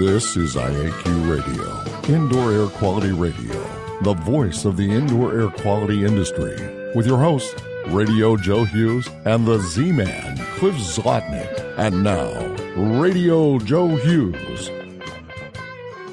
This is IAQ Radio, Indoor Air Quality Radio, the voice of the indoor air quality industry, with your hosts, Radio Joe Hughes and the Z Man, Cliff Zlotnick. And now, Radio Joe Hughes.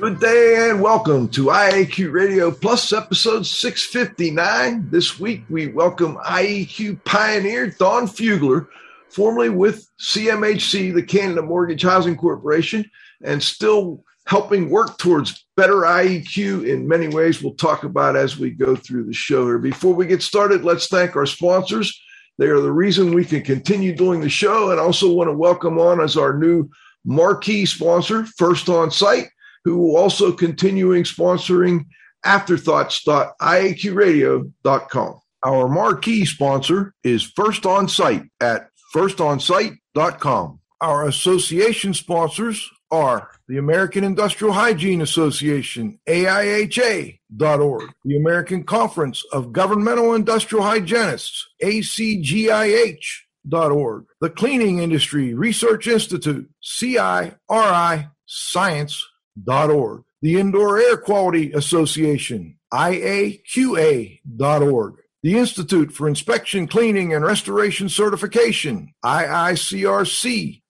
Good day and welcome to IAQ Radio Plus episode 659. This week we welcome IEQ pioneer Don Fugler, formerly with CMHC, the Canada Mortgage Housing Corporation, and still helping work towards better IEQ in many ways we'll talk about as we go through the show here. Before we get started, let's thank our sponsors. They are the reason we can continue doing the show and also want to welcome on as our new marquee sponsor, First On Site, who will also continuing sponsoring afterthoughts.iaqradio.com. Our marquee sponsor is First On Site at firstonsite.com. Our association sponsors are the American Industrial Hygiene Association, AIHA.org, the American Conference of Governmental Industrial Hygienists, ACGIH.org, the Cleaning Industry Research Institute, CIRI Science.org, the Indoor Air Quality Association, IAQA.org, the Institute for Inspection, Cleaning, and Restoration Certification, IICRC.org.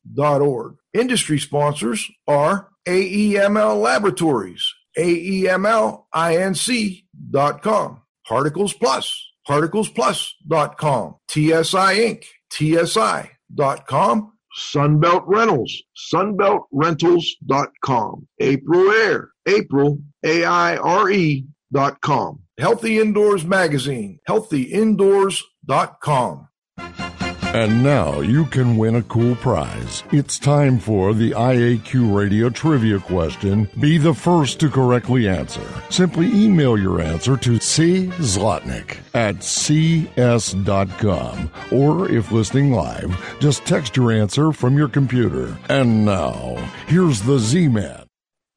Industry sponsors are AEML Laboratories, AEMLINC.com, Particles Plus, ParticlesPlus.com, TSI Inc., TSI.com, Sunbelt Rentals, sunbeltrentals.com, AprilAire, April, A-I-R-E dot com. Healthy Indoors Magazine, healthyindoors.com. And now you can win a cool prize. It's time for the IAQ Radio Trivia question. Be the first to correctly answer. Simply email your answer to C. Zlotnick at cs.com. Or if listening live, just text your answer from your computer. And now, here's the Z Man.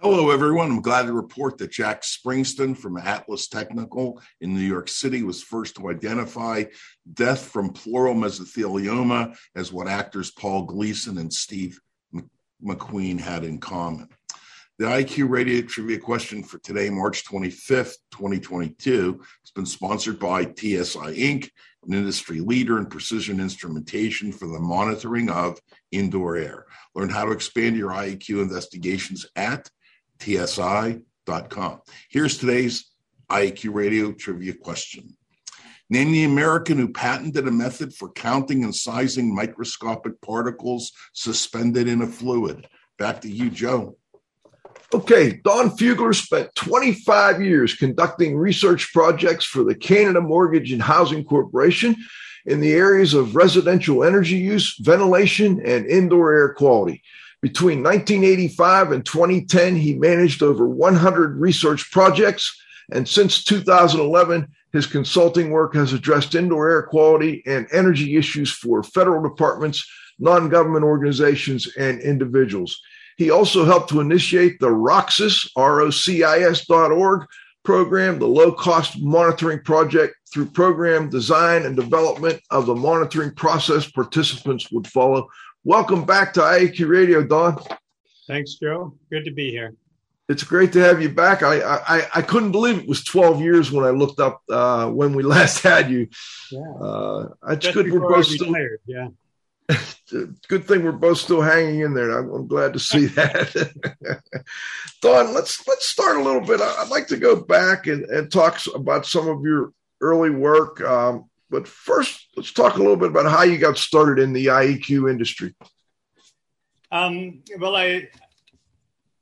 Hello, everyone. I'm glad to report that Jack Springston from Atlas Technical in New York City was first to identify death from pleural mesothelioma as what actors Paul Gleason and Steve McQueen had in common. The IAQ Radio Trivia question for today, March 25th, 2022, has been sponsored by TSI Inc., an industry leader in precision instrumentation for the monitoring of indoor air. Learn how to expand your IEQ investigations at tsi.com. Here's today's IAQ Radio trivia question. Name the American who patented a method for counting and sizing microscopic particles suspended in a fluid. Back to you, Joe. Okay, Don Fugler spent 25 years conducting research projects for the Canada Mortgage and Housing Corporation in the areas of residential energy use, ventilation, and indoor air quality. Between 1985 and 2010, he managed over 100 research projects. And since 2011, his consulting work has addressed indoor air quality and energy issues for federal departments, non government organizations, and individuals. He also helped to initiate the ROCIS, R-O-C-I-S.org program, the low cost monitoring project through program design and development of the monitoring process participants would follow Welcome back to IAQ Radio, Don. Thanks, Joe. Good to be here. It's great to have you back. I I, I couldn't believe it was 12 years when I looked up uh, when we last had you. Yeah. Uh, it's Just good we're both still. Yeah. good thing we're both still hanging in there. I'm, I'm glad to see that. Don, let's let's start a little bit. I'd like to go back and, and talk about some of your early work. Um, but first, let's talk a little bit about how you got started in the IEQ industry. Um, well, I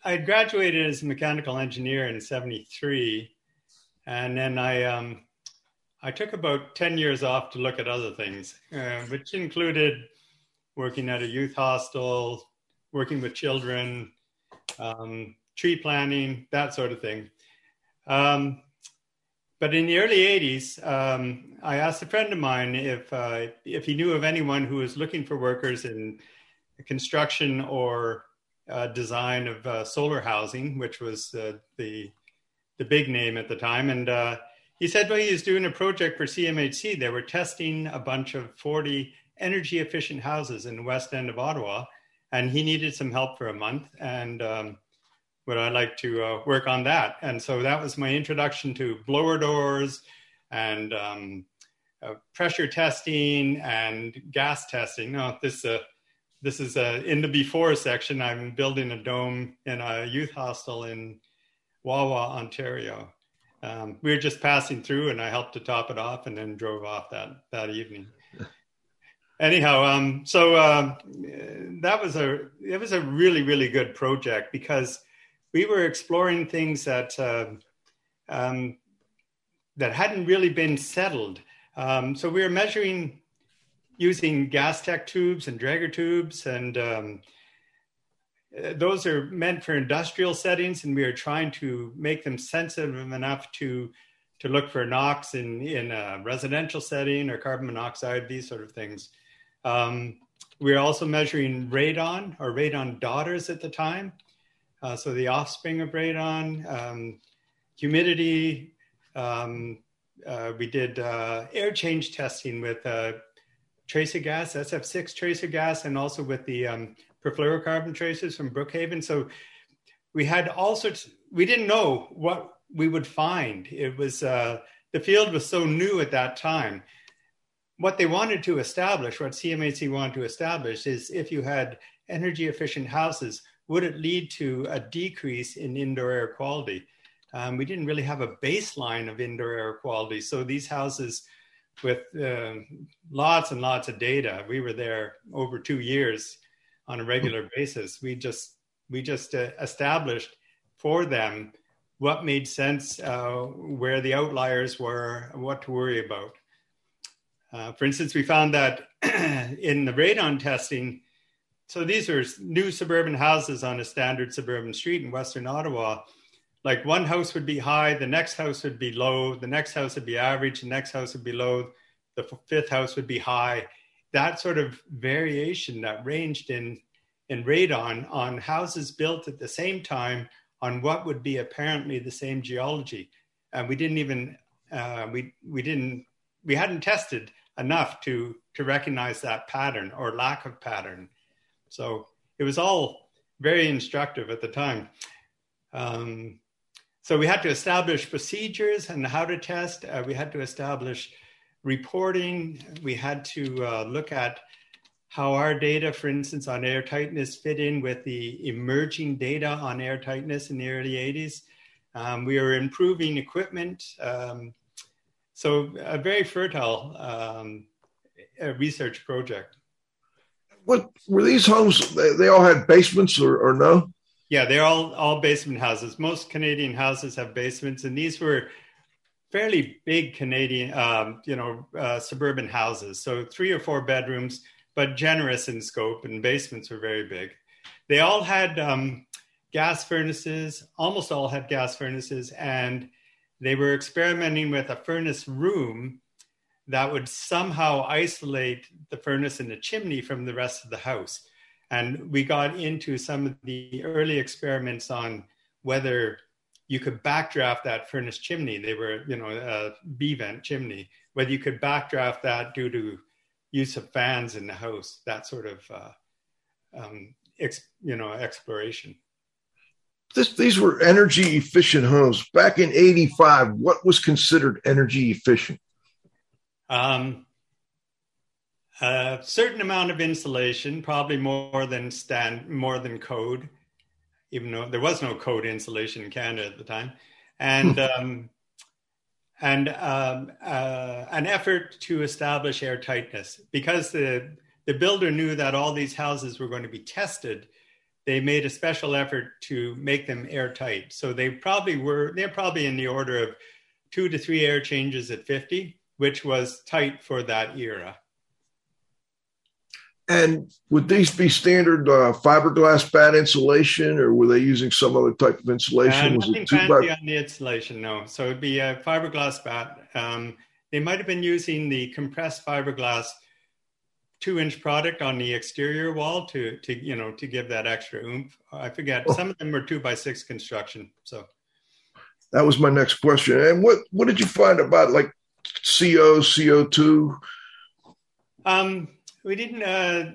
I graduated as a mechanical engineer in '73, and then I um, I took about ten years off to look at other things, uh, which included working at a youth hostel, working with children, um, tree planting, that sort of thing. Um, but in the early 80s, um, I asked a friend of mine if, uh, if he knew of anyone who was looking for workers in construction or uh, design of uh, solar housing, which was the, the big name at the time. And uh, he said, well, he was doing a project for CMHC. They were testing a bunch of 40 energy efficient houses in the west end of Ottawa. And he needed some help for a month. And um, would I like to uh, work on that? And so that was my introduction to blower doors and um, uh, pressure testing and gas testing. No, this uh, this is uh, in the before section. I'm building a dome in a youth hostel in Wawa, Ontario. Um, we were just passing through, and I helped to top it off, and then drove off that that evening. Anyhow, um, so uh, that was a it was a really really good project because we were exploring things that uh, um, that hadn't really been settled. Um, so we were measuring using Gastec tubes and Draeger tubes, and um, those are meant for industrial settings, and we are trying to make them sensitive enough to to look for NOx in in a residential setting or carbon monoxide, these sort of things. Um, we are also measuring radon or radon daughters at the time, uh, so the offspring of radon, um, humidity. Um, uh, we did uh, air change testing with uh, tracer gas, SF6 tracer gas, and also with the um, perfluorocarbon tracers from Brookhaven. So we had all sorts. We didn't know what we would find. It was uh, the field was so new at that time. What they wanted to establish, what CMHC wanted to establish, is if you had energy efficient houses, would it lead to a decrease in indoor air quality? Um, we didn't really have a baseline of indoor air quality. So these houses with uh, lots and lots of data, we were there over two years on a regular basis. We just we just uh, established for them what made sense, uh, where the outliers were, what to worry about. Uh, for instance, we found that in the radon testing, so these are new suburban houses on a standard suburban street in Western Ottawa. Like one house would be high, the next house would be low, the next house would be average, the next house would be low, the fifth house would be high. That sort of variation that ranged in in radon on houses built at the same time on what would be apparently the same geology, and we didn't even uh, we we didn't we hadn't tested enough to to recognize that pattern or lack of pattern. So it was all very instructive at the time. Um, so we had to establish procedures and how to test. Uh, we had to establish reporting. We had to uh, look at how our data, for instance, on air tightness fit in with the emerging data on air tightness in the early 80s. Um, we were improving equipment. Um, so a very fertile um, research project what were these homes? They, they all had basements or, or no? Yeah, they're all all basement houses. Most Canadian houses have basements, and these were fairly big Canadian, um, you know, uh, suburban houses. So three or four bedrooms, but generous in scope, and basements were very big. They all had um, gas furnaces. Almost all had gas furnaces, and they were experimenting with a furnace room that would somehow isolate the furnace and the chimney from the rest of the house. And we got into some of the early experiments on whether you could backdraft that furnace chimney. They were, you know, a B vent chimney, whether you could backdraft that due to use of fans in the house, that sort of, uh, um, ex, you know, exploration. This, these were energy efficient homes. Back in 85, what was considered energy efficient? Um, a certain amount of insulation, probably more than stand, more than code, even though there was no code insulation in Canada at the time, and um, and um, uh, an effort to establish airtightness because the the builder knew that all these houses were going to be tested. They made a special effort to make them airtight. So they probably were they're probably in the order of two to three air changes at 50 which was tight for that era. And would these be standard uh, fiberglass batt insulation, or were they using some other type of insulation? Uh, nothing fancy by- on the insulation, no. So it'd be a fiberglass batt. Um, they might have been using the compressed fiberglass two-inch product on the exterior wall to, to you know, to give that extra oomph. I forget. Oh. Some of them were two by six construction. So that was my next question. And what what did you find about like CO, CO2? Um, we didn't uh,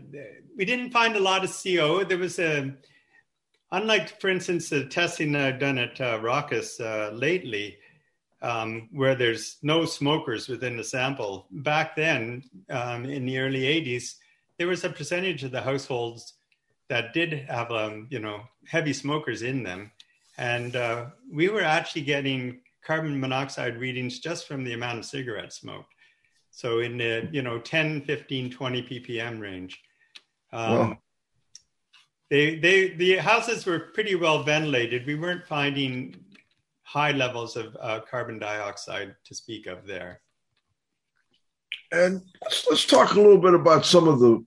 we didn't find a lot of CO. There was a unlike, for instance, the testing I've done at uh, ROCIS uh, lately, um, where there's no smokers within the sample, back then um, in the early 80s, there was a percentage of the households that did have, um, you know, heavy smokers in them. And uh, we were actually getting carbon monoxide readings just from the amount of cigarette smoked. So in the, you know, 10, 15, 20 ppm range. Um, wow. They, they, the houses were pretty well ventilated. We weren't finding high levels of uh, carbon dioxide to speak of there. And let's, let's talk a little bit about some of the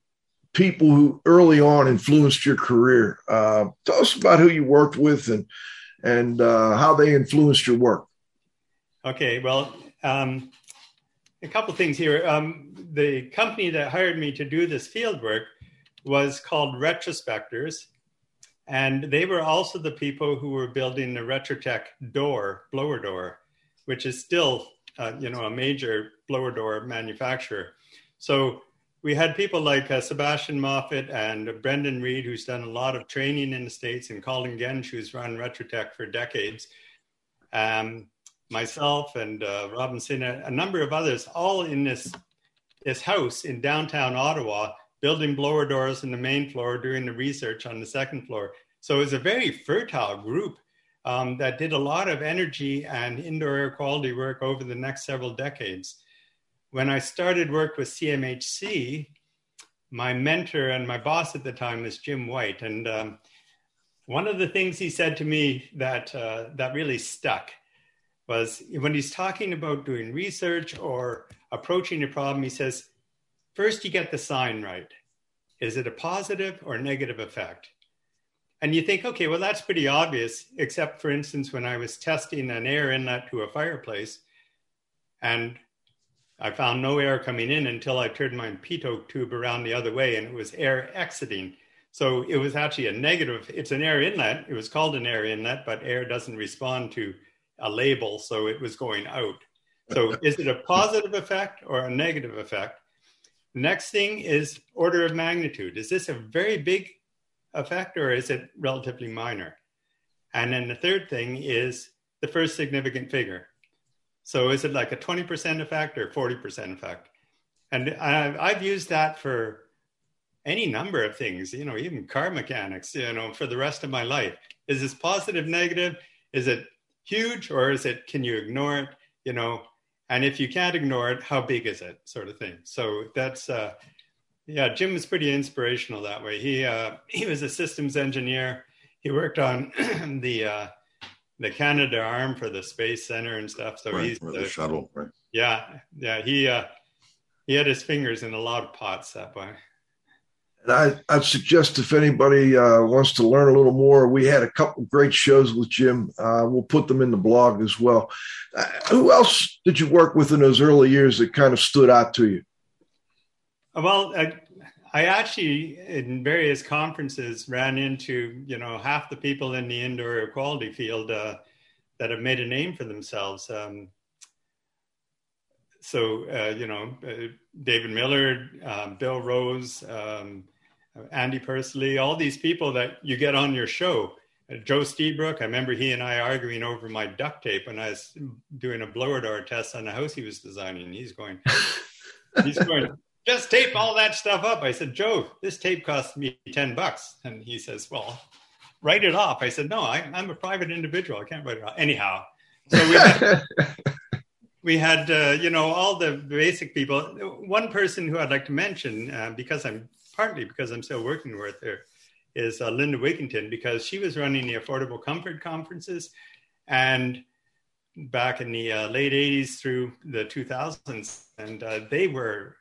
people who early on influenced your career. Uh, tell us about who you worked with and and uh, how they influenced your work. Okay, well, um, a couple things here. Um, the company that hired me to do this field work was called Retrospectors, and they were also the people who were building the Retrotec door, blower door, which is still, uh, you know, a major blower door manufacturer. So we had people like uh, Sebastian Moffat and Brendan Reed, who's done a lot of training in the States, and Colin Genge, who's run Retrotec for decades. Um, myself and uh, Robinson, a, a number of others, all in this this house in downtown Ottawa, building blower doors in the main floor, doing the research on the second floor. So it was a very fertile group um, that did a lot of energy and indoor air quality work over the next several decades. When I started work with CMHC, my mentor and my boss at the time was Jim White, and um, one of the things he said to me that uh, that really stuck was when he's talking about doing research or approaching a problem, he says, first you get the sign right. Is it a positive or negative effect? And you think, okay, well, that's pretty obvious, except for instance, when I was testing an air inlet to a fireplace and I found no air coming in until I turned my pitot tube around the other way and it was air exiting. So it was actually a negative, it's an air inlet. It was called an air inlet, but air doesn't respond to a label, so it was going out. So is it a positive effect or a negative effect? Next thing is order of magnitude. Is this a very big effect or is it relatively minor? And then the third thing is the first significant figure. So is it like a 20% effect or 40% effect? And I've used that for any number of things, you know, even car mechanics, you know, for the rest of my life. Is this positive, negative? Is it huge or is it can you ignore it you know? And if you can't ignore it how big is it sort of thing. So that's uh yeah jim was pretty inspirational that way. He uh he was a systems engineer. He worked on the uh the Canadarm for the space center and stuff. So right, he's the, the shuttle right. Yeah yeah he uh he had his fingers in a lot of pots that way I, I'd suggest if anybody uh, wants to learn a little more, we had a couple great shows with Jim. Uh, we'll put them in the blog as well. Uh, who else did you work with in those early years that kind of stood out to you? Well, I, I actually, in various conferences, ran into you know half the people in the indoor air quality field uh, that have made a name for themselves. Um, so uh, you know, uh, David Miller, um, Bill Rose, um, Andy Persily, all these people that you get on your show. Uh, Joe Lstiburek, I remember he and I arguing over my duct tape when I was doing a blower door test on the house he was designing. He's going, he's going, just tape all that stuff up. I said, Joe, this tape cost me 10 bucks. And he says, well, write it off. I said, no, I, am a private individual. I can't write it off. Anyhow, so we had, we had uh, you know, all the basic people. One person who I'd like to mention, uh, because I'm partly because I'm still working with her, is uh, Linda Wigington because she was running the Affordable Comfort conferences, and back in the uh, late '80s through the 2000s, and uh, they were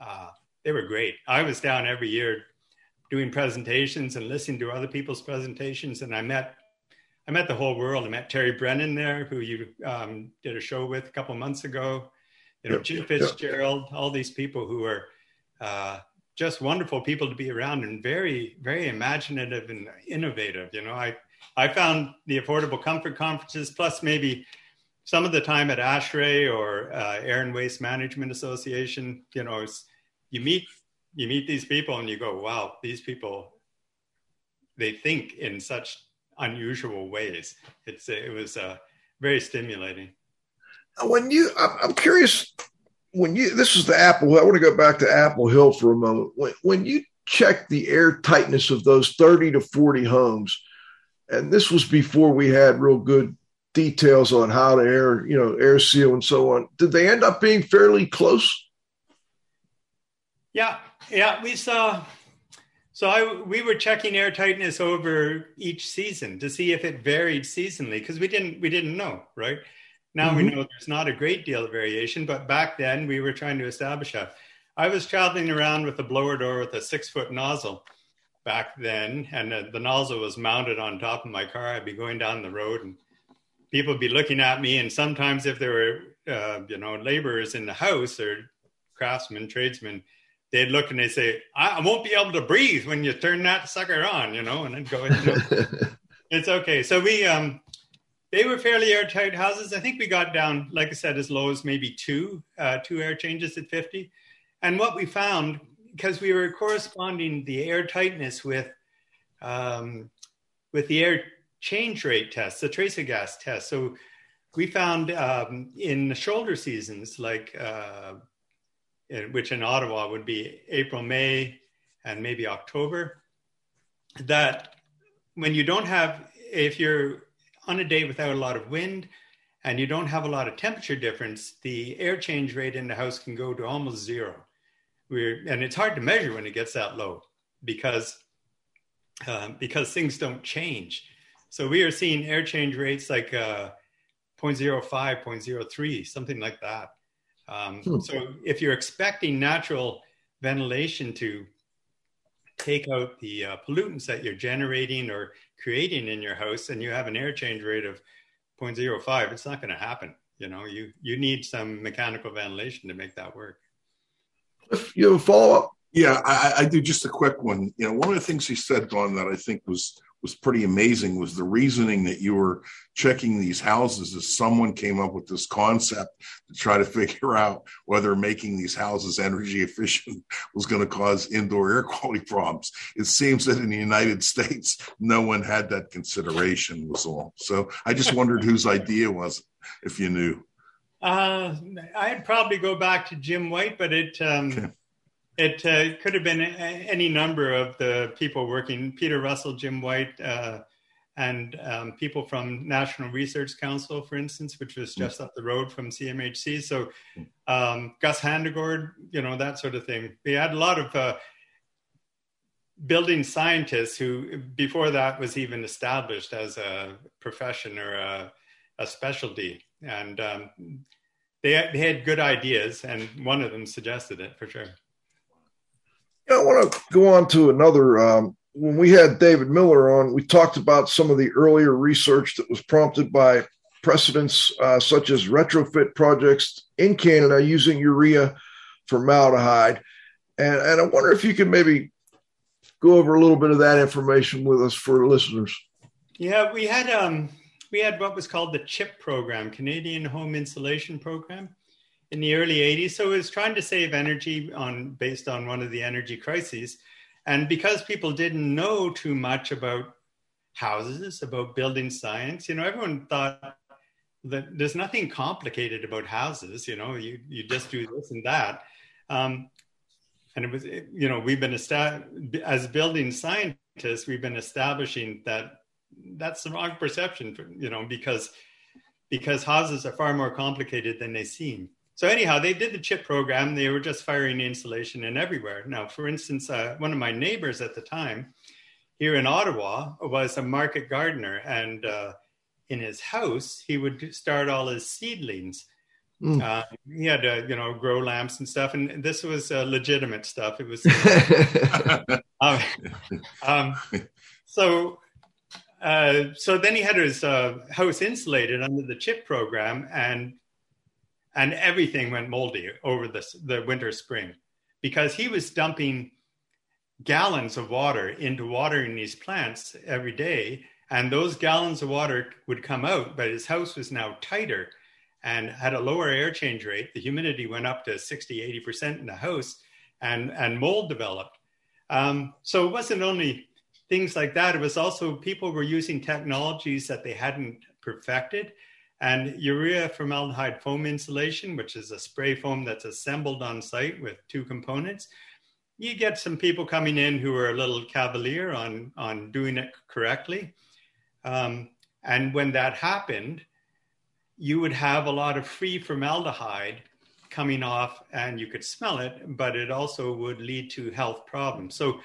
uh, they were great. I was down every year doing presentations and listening to other people's presentations, and I met I met the whole world. I met Terry Brennan there, who you um, did a show with a couple months ago. You know, yep. Jim Fitzgerald, yep. all these people who are uh, just wonderful people to be around and very, very imaginative and innovative. You know, I I found the Affordable Comfort conferences plus maybe some of the time at ASHRAE or uh, Air and Waste Management Association. You know, you meet you meet these people and you go, wow, these people they think in such unusual ways. It's it was uh, very stimulating. When you, I'm curious. When you, this is the Apple. I want to go back to Apple Hill for a moment. When, when you check the air tightness of those 30 to 40 homes, and this was before we had real good details on how to air, you know, air seal and so on. Did they end up being fairly close? Yeah, yeah, we saw. So I, we were checking air tightness over each season to see if it varied seasonally because we didn't we didn't know, right? Now mm-hmm. we know there's not a great deal of variation, but back then we were trying to establish that. I was traveling around with a blower door with a six foot nozzle back then, and the, the nozzle was mounted on top of my car. I'd be going down the road and people would be looking at me. And sometimes if there were, uh, you know, laborers in the house or craftsmen, tradesmen, they'd look and they'd say, I, I, won't be able to breathe when you turn that sucker on, you know, and I'd go, you know, it's okay. So we, um, they were fairly airtight houses. I think we got down, like I said, as low as maybe two, uh, two air changes at 50. And what we found, because we were corresponding the air tightness with, um, with the air change rate test, the tracer gas test. So we found um, in the shoulder seasons, like uh, which in Ottawa would be April, May, and maybe October, that when you don't have, if you're on a day without a lot of wind and you don't have a lot of temperature difference, the air change rate in the house can go to almost zero. We're, and it's hard to measure when it gets that low because uh, because things don't change. So we are seeing air change rates like uh, 0.05, 0.03, something like that. Um, hmm. So if you're expecting natural ventilation to take out the uh, pollutants that you're generating or creating in your house, and you have an air change rate of 0.05, it's not going to happen. You know, you you need some mechanical ventilation to make that work. If you have a follow up, yeah, I, I, do just a quick one. You know, one of the things he said, Don, that I think was was pretty amazing was the reasoning that you were checking these houses as someone came up with this concept to try to figure out whether making these houses energy efficient was going to cause indoor air quality problems. It seems that in the United States, no one had that consideration was all. So I just wondered whose idea was it, if you knew. Uh, I'd probably go back to Jim White, but it um, okay. It uh, could have been any number of the people working, Peter Russell, Jim White, uh, and um, people from National Research Council, for instance, which was just up the road from CMHC. So um, Gus Handegord, you know, that sort of thing. We had a lot of uh, building scientists who, before that was even established as a profession or a, a specialty. And um, they, they had good ideas, and one of them suggested it for sure. I want to go on to another. Um, when we had David Miller on, we talked about some of the earlier research that was prompted by precedents uh, such as retrofit projects in Canada using urea formaldehyde. And, and I wonder if you could maybe go over a little bit of that information with us for listeners. Yeah, we had um, we had what was called the CHIP program, Canadian Home Insulation Program, in the early 80s. So it was trying to save energy on based on one of the energy crises. And because people didn't know too much about houses, about building science, you know, everyone thought that there's nothing complicated about houses, you know, you, you just do this and that. Um, and it was, you know, we've been as building scientists, we've been establishing that that's the wrong perception, you know, because because houses are far more complicated than they seem. So anyhow, they did the chip program. They were just firing insulation in everywhere. Now, for instance, uh, one of my neighbors at the time here in Ottawa was a market gardener, and uh, in his house, he would start all his seedlings. Mm. Uh, he had to, you know, grow lamps and stuff, and this was uh, legitimate stuff. It was um, um, so. Uh, so then he had his uh, house insulated under the chip program, and and everything went moldy over the, the winter spring because he was dumping gallons of water into watering these plants every day and those gallons of water would come out but his house was now tighter and had a lower air change rate the humidity went up to 60 80% in the house and and mold developed um, so it wasn't only things like that. It was also people were using technologies that they hadn't perfected. And urea formaldehyde foam insulation, which is a spray foam that's assembled on site with two components, you get some people coming in who are a little cavalier on, on doing it correctly. Um, and when that happened, you would have a lot of free formaldehyde coming off and you could smell it, but it also would lead to health problems. So,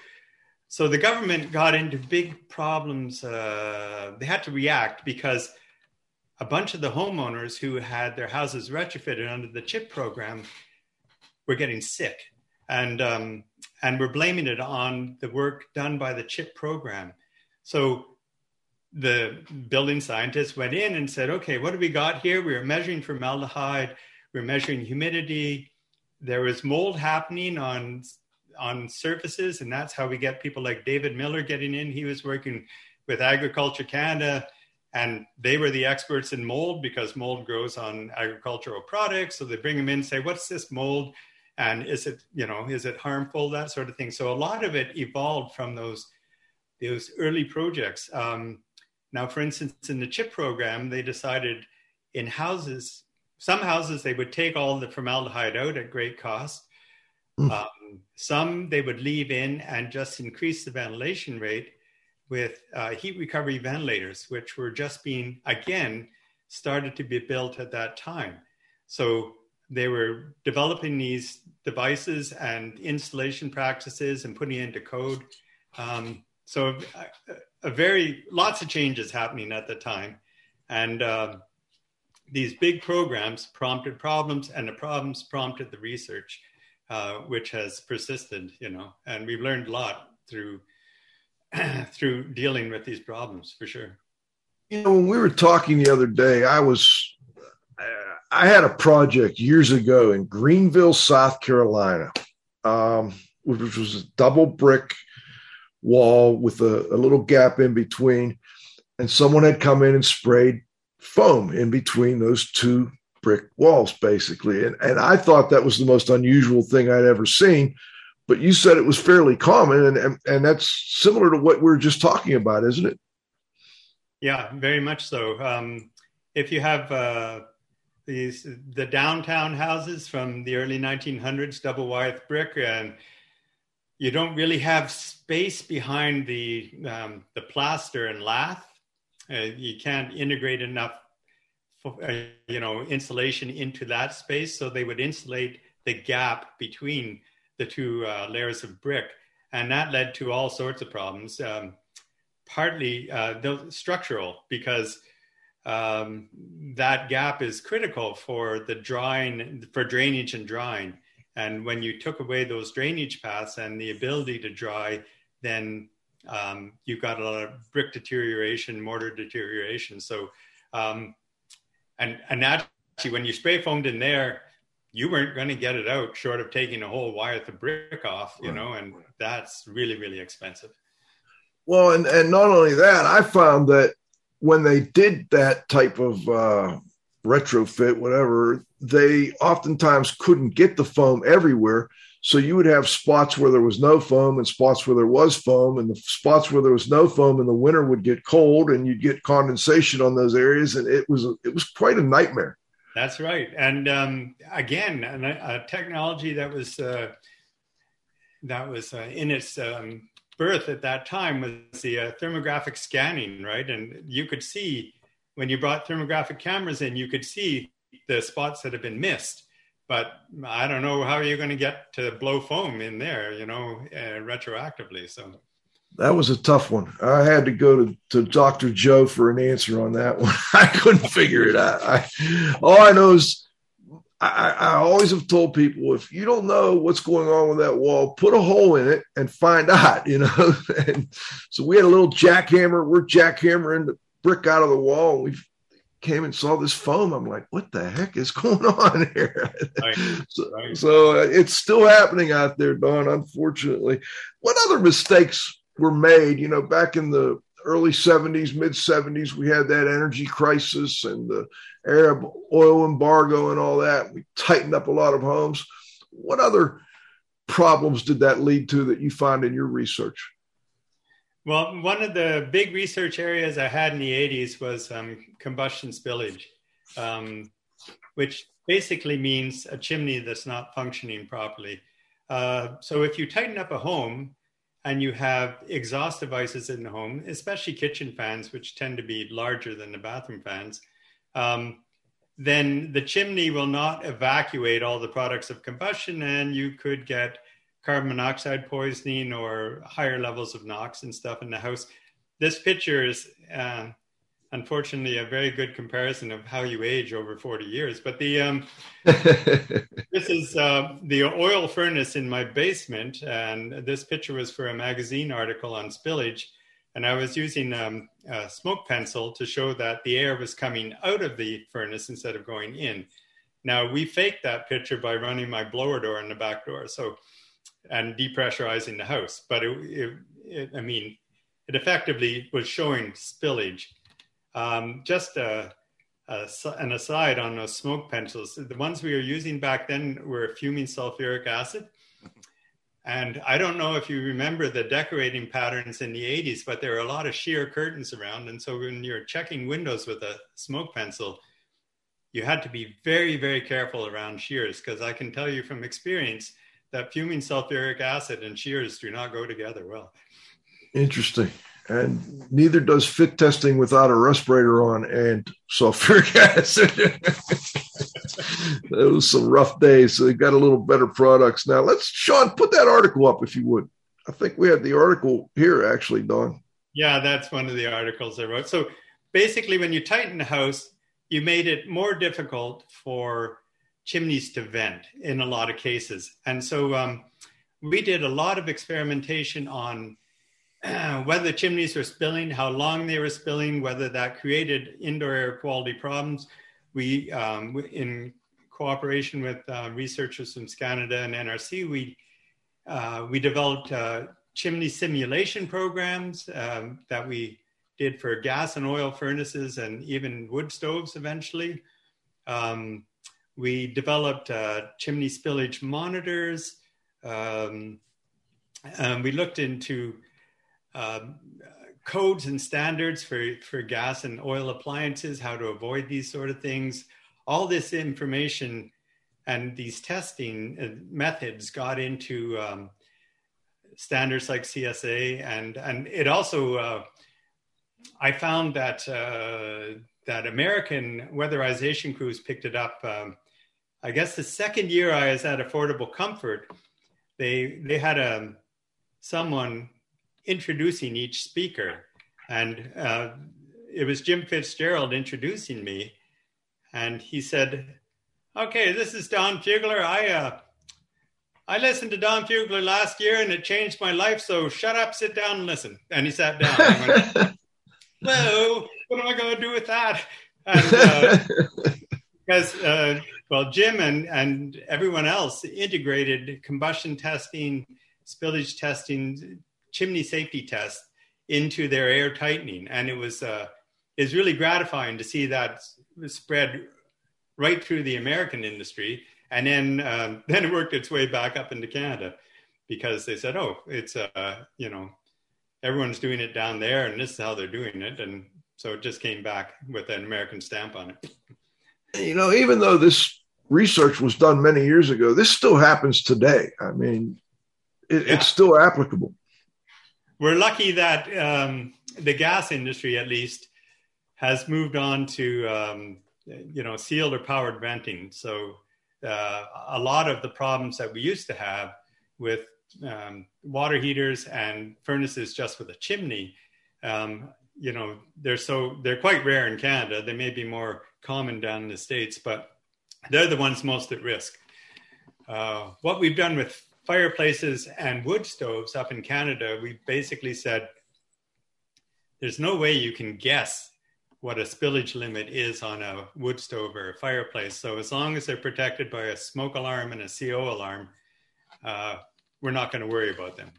so the government got into big problems. Uh, they had to react because a bunch of the homeowners who had their houses retrofitted under the CHIP program were getting sick. And, um, and we're blaming it on the work done by the CHIP program. So the building scientists went in and said, okay, what do we got here? We were measuring formaldehyde, we are measuring humidity. There was mold happening on on surfaces, and that's how we get people like David Miller getting in. He was working with Agriculture Canada, and they were the experts in mold because mold grows on agricultural products. So they bring them in and say, "What's this mold?" And is it, you know, is it harmful? That sort of thing. So a lot of it evolved from those those early projects. Um, now, for instance, in the CHIP program, they decided in houses, some houses, they would take all the formaldehyde out at great cost. Mm. Um, some they would leave in and just increase the ventilation rate with uh, heat recovery ventilators, which were just being, again, started to be built at that time. So they were developing these devices and installation practices and putting into code. Um, so a, a, very lots of changes happening at the time, and uh, these big programs prompted problems, and the problems prompted the research, uh, which has persisted. You know, and we've learned a lot through through dealing with these problems for sure. You know, when we were talking the other day, I was I had a project years ago in Greenville, South Carolina, um, which was a double brick wall with a, a little gap in between. And someone had come in and sprayed foam in between those two brick walls, basically. And, and I thought that was the most unusual thing I'd ever seen. But you said it was fairly common, and, and, and that's similar to what we we're just talking about, isn't it? Yeah, very much so. Um, if you have uh, these the downtown houses from the early 1900s, double wide brick, and you don't really have space behind the um, the plaster and lath. Uh, you can't integrate enough, uh, you know, insulation into that space. So they would insulate the gap between the two uh, layers of brick, and that led to all sorts of problems. Um, partly uh, structural because um, that gap is critical for the drying, for drainage and drying. And when you took away those drainage paths and the ability to dry, then um, you got a lot of brick deterioration, mortar deterioration. So, um, and and actually, when you spray foamed in there, you weren't going to get it out short of taking a whole wythe of brick off, you right. know, and that's really really expensive. Well, and and not only that, I found that when they did that type of uh, retrofit, whatever, they oftentimes couldn't get the foam everywhere. So you would have spots where there was no foam and spots where there was foam, and the spots where there was no foam in the winter would get cold, and you'd get condensation on those areas, and it was it was quite a nightmare. That's right, and um, again, a, a, technology that was uh, that was uh, in its um, birth at that time was the uh, thermographic scanning, right? And you could see when you brought thermographic cameras in, you could see the spots that have been missed. But I don't know how you're going to get to blow foam in there, you know, uh, retroactively. So that was a tough one. I had to go to, to Dr. Joe for an answer on that one. I couldn't figure it out. I, all I know is I, I, always have told people if you don't know what's going on with that wall, put a hole in it and find out, you know. and so we had a little jackhammer. We're jackhammering the brick out of the wall. And we came and saw this foam. I'm like, what the heck is going on here? Right. so, right. so uh, it's still happening out there, Don, unfortunately. What other mistakes were made? You know, back in the early 70s, mid 70s, we had that energy crisis and the Arab oil embargo and all that. We tightened up a lot of homes. What other problems did that lead to that you find in your research? Well, one of the big research areas I had in the 80s was um, combustion spillage, um, which basically means a chimney that's not functioning properly. Uh, so if you tighten up a home and you have exhaust devices in the home, especially kitchen fans, which tend to be larger than the bathroom fans, um, then the chimney will not evacuate all the products of combustion and you could get carbon monoxide poisoning or higher levels of NOx and stuff in the house. This picture is uh, unfortunately a very good comparison of how you age over 40 years. But the um, this is uh, the oil furnace in my basement, and this picture was for a magazine article on spillage. And I was using um, a smoke pencil to show that the air was coming out of the furnace instead of going in. Now we faked that picture by running my blower door in the back door. So and depressurizing the house. But it, it, it, I mean, it effectively was showing spillage. Um, just a, a, an aside on those smoke pencils, the ones we were using back then were fuming sulfuric acid. And I don't know if you remember the decorating patterns in the 80s, but there were a lot of sheer curtains around. And so when you're checking windows with a smoke pencil, you had to be very, very careful around shears because I can tell you from experience, that fuming sulfuric acid and shears do not go together well. Interesting. And neither does fit testing without a respirator on and sulfuric acid. Those some rough days. So they got a little better products now. Let's, Sean, put that article up if you would. I think we have the article here, actually, Don. Yeah, that's one of the articles I wrote. So basically, when you tighten the house, you made it more difficult for chimneys to vent in a lot of cases. And so um, we did a lot of experimentation on whether chimneys were spilling, how long they were spilling, whether that created indoor air quality problems. We, um, in cooperation with uh, researchers from Canada and NRC, we uh, we developed uh, chimney simulation programs um, that we did for gas and oil furnaces and even wood stoves eventually. Um, we developed uh, chimney spillage monitors. Um, we looked into um, codes and standards for, for gas and oil appliances, how to avoid these sort of things. All this information and these testing uh, methods got into um, standards like CSA, and and it also uh, I found that uh, that American weatherization crews picked it up. Um, I guess the second year I was at Affordable Comfort, they they had a um, someone introducing each speaker, and uh, it was Jim Fitzgerald introducing me, and he said, "Okay, this is Don Fugler. I uh, I listened to Don Fugler last year, and it changed my life. So shut up, sit down, and listen." And he sat down. Went, Whoa, what am I going to do with that? And, uh, because uh, well, Jim and, and everyone else integrated combustion testing, spillage testing, chimney safety test into their air tightening, and it was uh, is really gratifying to see that spread right through the American industry, and then um, then it worked its way back up into Canada because they said, oh, it's uh, you know everyone's doing it down there, and this is how they're doing it, and so it just came back with an American stamp on it. You know, even though this research was done many years ago. This still happens today. I mean, it, yeah. it's still applicable. We're lucky that um, the gas industry, at least, has moved on to um, you know sealed or powered venting. So uh, a lot of the problems that we used to have with um, water heaters and furnaces just with a chimney, um, you know, they're so they're quite rare in Canada. They may be more common down in the states, but they're the ones most at risk. Uh, what we've done with fireplaces and wood stoves up in Canada, we basically said there's no way you can guess what a spillage limit is on a wood stove or a fireplace. So as long as they're protected by a smoke alarm and a CO alarm, uh, we're not going to worry about them.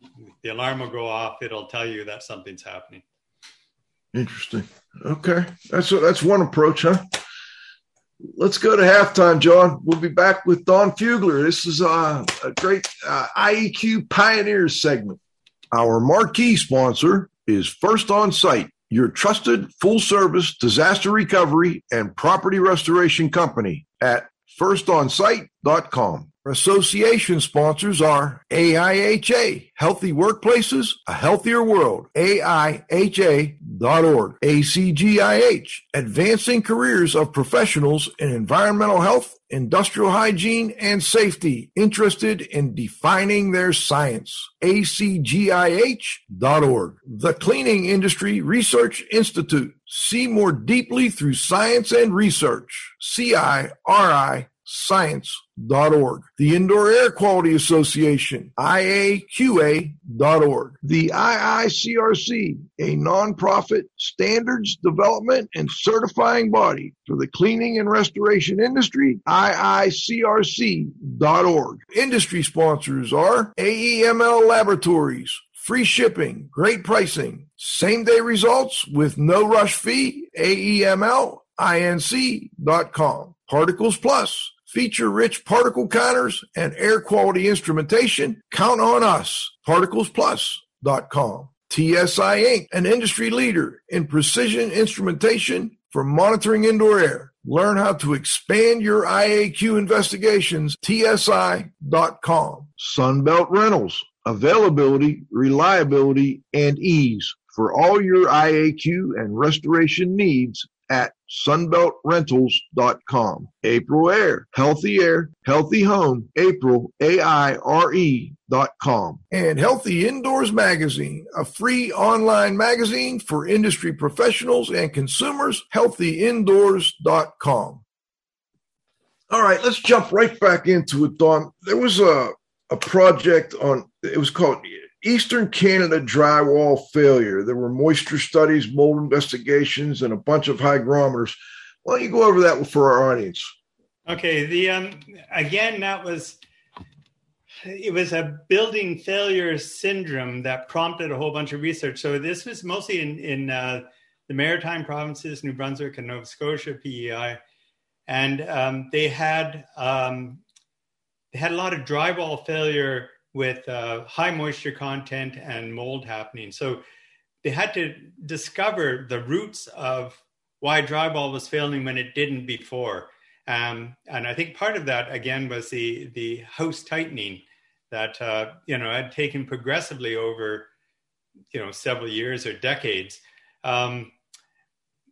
The alarm will go off; it'll tell you that something's happening. Interesting. Okay, that's that's one approach, huh? Let's go to halftime, John. We'll be back with Don Fugler. This is a great uh, IEQ Pioneers segment. Our marquee sponsor is First On Site, your trusted full service disaster recovery and property restoration company at firstonsite.com. Association sponsors are AIHA, Healthy Workplaces, A Healthier World, AIHA.org, ACGIH, Advancing Careers of Professionals in Environmental Health, Industrial Hygiene, and Safety, interested in defining their science, ACGIH.org, The Cleaning Industry Research Institute, see more deeply through science and research, CIRI science.org. The Indoor Air Quality Association, IAQA.org. The IICRC, a nonprofit standards development and certifying body for the cleaning and restoration industry, IICRC.org. Industry sponsors are AEML Laboratories, free shipping, great pricing, same day results with no rush fee, AEMLinc.com. Particles Plus, feature rich particle counters and air quality instrumentation. Count on us. ParticlesPlus.com. TSI Inc., an industry leader in precision instrumentation for monitoring indoor air. Learn how to expand your IAQ investigations. TSI.com. Sunbelt Rentals. Availability, reliability, and ease for all your IAQ and restoration needs at sunbeltrentals.com. AprilAire, healthy air, healthy home, April, A-I-R-E dot com. And Healthy Indoors Magazine, a free online magazine for industry professionals and consumers, healthyindoors.com. All right, let's jump right back into it, Don. There was a, a project on, it was called Eastern Canada drywall failure. There were moisture studies, mold investigations, and a bunch of hygrometers. Why don't you go over that for our audience? Okay. The um, again, that was it was a building failure syndrome that prompted a whole bunch of research. So this was mostly in in uh, the maritime provinces, New Brunswick and Nova Scotia, PEI, and um, they had um, they had a lot of drywall failure with uh, high moisture content and mold happening. So they had to discover the roots of why drywall was failing when it didn't before. Um, and I think part of that again was the the house tightening that uh, you know had taken progressively over you know several years or decades. Um,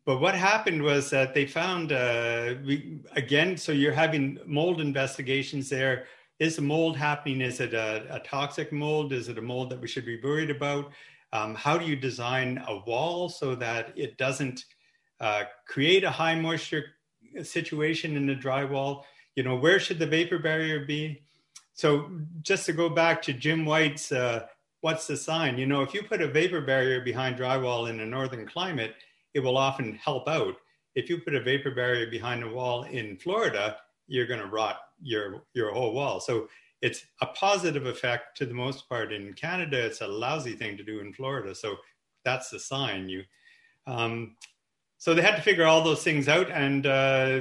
but what happened was that they found uh, we, again. So you're having mold investigations there is the mold happening? Is it a, a, toxic mold? Is it a mold that we should be worried about? Um, how do you design a wall so that it doesn't uh, create a high moisture situation in the drywall? You know, where should the vapor barrier be? So just to go back to Jim White's, uh, what's the sign? You know, if you put a vapor barrier behind drywall in a northern climate, it will often help out. If you put a vapor barrier behind a wall in Florida, you're going to rot your your whole wall. So it's a positive effect to the most part in Canada. It's a lousy thing to do in Florida. So that's the sign. You, um, so they had to figure all those things out, and uh,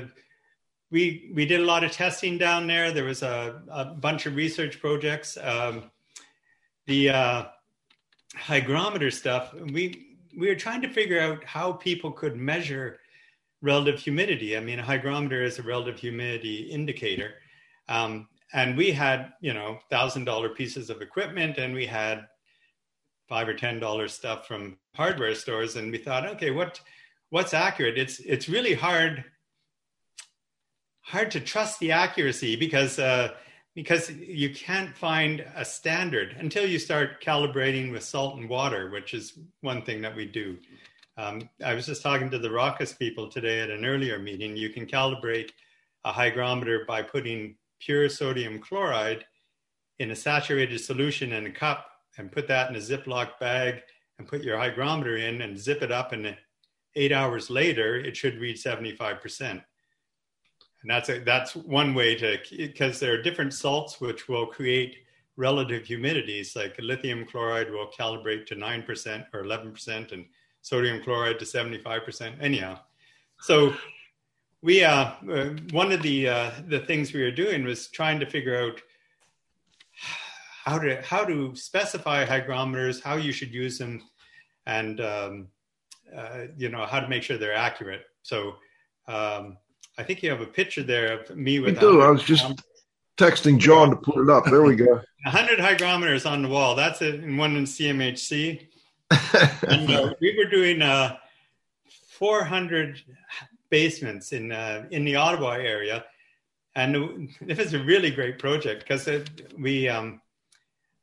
we we did a lot of testing down there. There was a, a bunch of research projects. Um, the uh, hygrometer stuff. We we were trying to figure out how people could measure relative humidity. I mean, a hygrometer is a relative humidity indicator. Um, and we had, you know, thousand dollar pieces of equipment and we had five or ten dollar stuff from hardware stores. And we thought, okay, what what's accurate? It's it's really hard hard to trust the accuracy because uh, because you can't find a standard until you start calibrating with salt and water, which is one thing that we do. Um, I was just talking to the ROCIS people today at an earlier meeting. You can calibrate a hygrometer by putting pure sodium chloride in a saturated solution in a cup and put that in a Ziploc bag and put your hygrometer in and zip it up and eight hours later it should read 75%. And that's a, that's one way to because there are different salts which will create relative humidities like lithium chloride will calibrate to 9% or 11% and sodium chloride to 75%. Anyhow, so we uh, uh, one of the uh, the things we were doing was trying to figure out how to how to specify hygrometers, how you should use them, and um, uh, you know how to make sure they're accurate. So um, I think you have a picture there of me with. We do. I was just texting John to put it up. There we go. 100 hygrometers on the wall. That's it, and one in CMHC. and uh, we were doing uh, 400 basements in uh, in the Ottawa area, and it was a really great project because we um,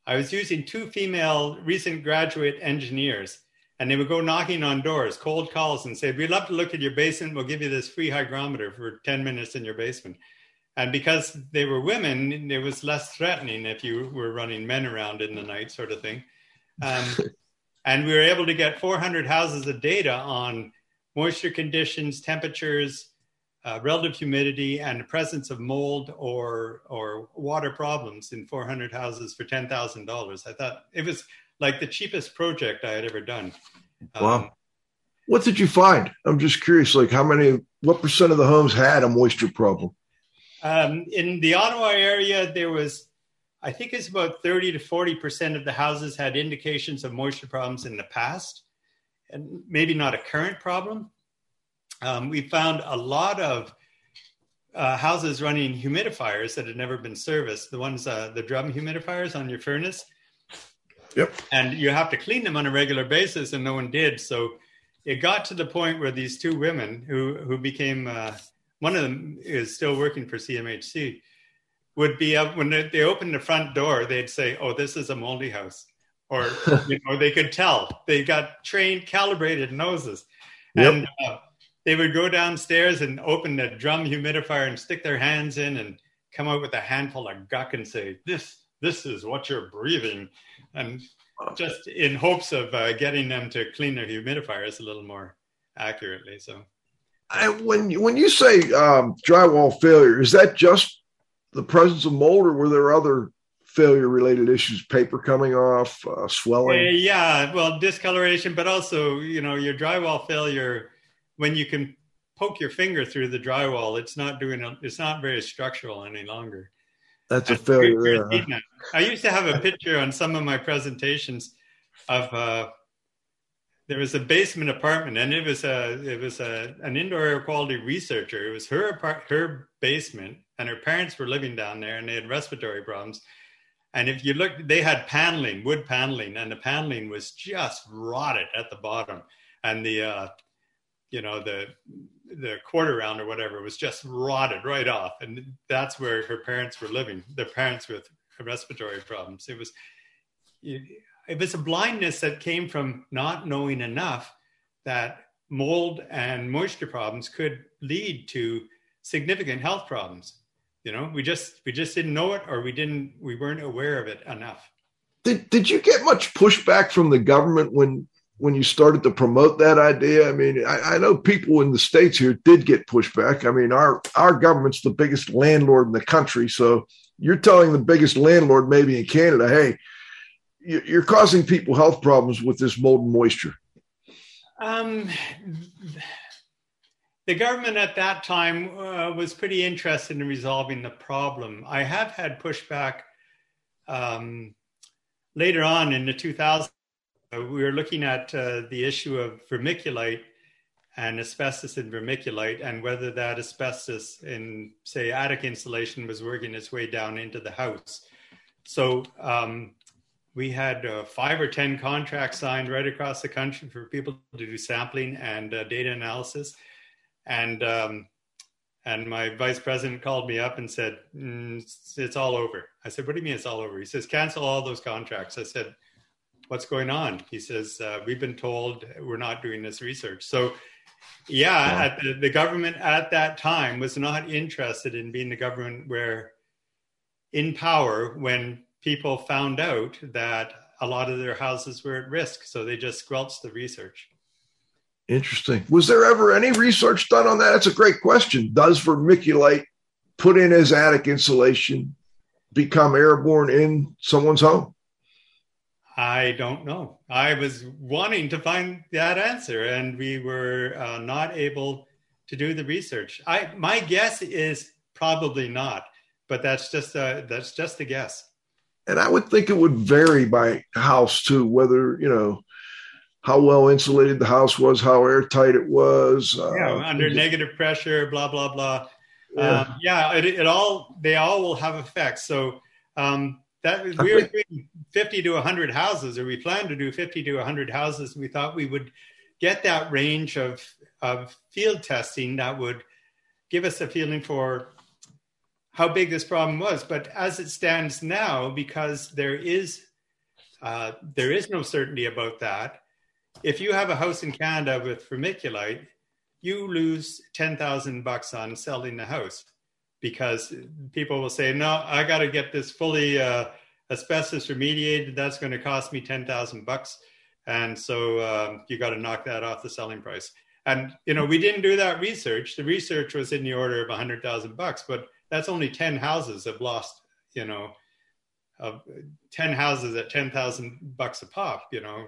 I was using two female recent graduate engineers, and they would go knocking on doors, cold calls, and say, "We'd love to look at your basement. We'll give you this free hygrometer for 10 minutes in your basement." And because they were women, it was less threatening if you were running men around in the night, sort of thing. Um, and we were able to get 400 houses of data on moisture conditions, temperatures, uh, relative humidity, and the presence of mold or or water problems in 400 houses for ten thousand dollars. I thought it was like the cheapest project I had ever done. Wow. Um, what did you find? I'm just curious. Like, how many? What percent of the homes had a moisture problem? Um, in the Ottawa area, there was, I think it's about 30 to 40% of the houses had indications of moisture problems in the past, and maybe not a current problem. Um, we found a lot of uh, houses running humidifiers that had never been serviced, the ones, uh, the drum humidifiers on your furnace. Yep. And you have to clean them on a regular basis, and no one did. So it got to the point where these two women who, who became, uh, one of them is still working for CMHC, would be up when they, opened the front door, they'd say, "Oh, this is a moldy house," or you know, they could tell. They got trained, calibrated noses, yep. and uh, they would go downstairs and open the drum humidifier and stick their hands in and come out with a handful of guck and say, "This, this is what you're breathing," and just in hopes of uh, getting them to clean their humidifiers a little more accurately. So. I, when when you say um, drywall failure, is that just the presence of mold, or were there other failure related issues? Paper coming off, uh, swelling? Uh, yeah, well, discoloration, but also you know your drywall failure when you can poke your finger through the drywall, it's not doing it's not very structural any longer. That's a failure. I used to have a picture on some of my presentations of uh, there was a basement apartment and it was a it was a an indoor air quality researcher. It was her apart, her basement and her parents were living down there and they had respiratory problems. And if you look they had paneling wood paneling and the paneling was just rotted at the bottom. And the uh, you know the the quarter round or whatever was just rotted right off. And that's where her parents were living their parents with respiratory problems. It was was a blindness that came from not knowing enough that mold and moisture problems could lead to significant health problems you know we just we just didn't know it or we didn't we weren't aware of it enough. Did, did you get much pushback from the government when when you started to promote that idea? I mean I, I know people in the states here did get pushback. I mean our our government's the biggest landlord in the country. So you're telling the biggest landlord maybe in canada hey you're causing people health problems with this mold and moisture. Um, the government at that time uh, was pretty interested in resolving the problem. I have had pushback um, later on in the 2000s. Uh, we were looking at uh, the issue of vermiculite and asbestos in vermiculite and whether that asbestos in, say, attic insulation was working its way down into the house. So um, we had uh, five or 10 contracts signed right across the country for people to do sampling and uh, data analysis. And, um, and my vice president called me up and said, mm, it's, it's, all over. I said, what do you mean it's all over? He says, cancel all those contracts. I said, what's going on? He says, uh, we've been told we're not doing this research. So yeah, the, the government at that time was not interested in being the government where in power when people found out that a lot of their houses were at risk. So they just squelched the research. Interesting. Was there ever any research done on that? That's a great question. Does vermiculite put in as attic insulation become airborne in someone's home? I don't know. I was wanting to find that answer, and we were uh, not able to do the research. I my guess is probably not, but that's just a that's just a guess and I would think it would vary by house too, whether, you know, how well insulated the house was, how airtight it was. Uh, yeah, under negative pressure, blah blah blah. Yeah, um, yeah it, it, all they all will have effects. So um, that we were doing 50 to 100 houses, or we planned to do 50 to 100 houses. We thought we would get that range of of field testing that would give us a feeling for how big this problem was. But as it stands now, because there is uh, there is no certainty about that. If you have a house in Canada with vermiculite, you lose ten thousand bucks on selling the house because people will say, "No, I got to get this fully uh, asbestos remediated. That's going to cost me ten thousand bucks." And so um, you got to knock that off the selling price. And you know, we didn't do that research. The research was in the order of a hundred thousand bucks, but that's only 10 houses have lost, you know, of 10 houses at 10,000 bucks a pop, you know,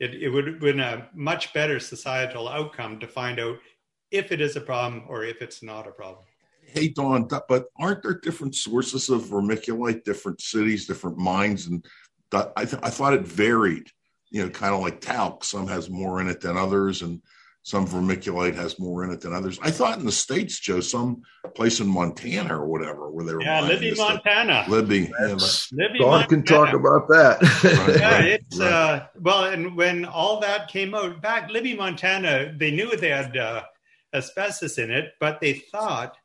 it, it would have been a much better societal outcome to find out if it is a problem or if it's not a problem. Hey, Don, but aren't there different sources of vermiculite, different cities, different mines? And I, th- I thought it varied, you know, kind of like talc. Some has more in it than others. And some vermiculite has more in it than others. I thought in the states, Joe, some place in Montana or whatever, where they were. Yeah, Libby, Montana. Libby. Yeah, Libby, Don Montana. can talk about that. right, yeah, right, it's right. uh, well, and when all that came out back, Libby, Montana, they knew they had uh, asbestos in it, but they thought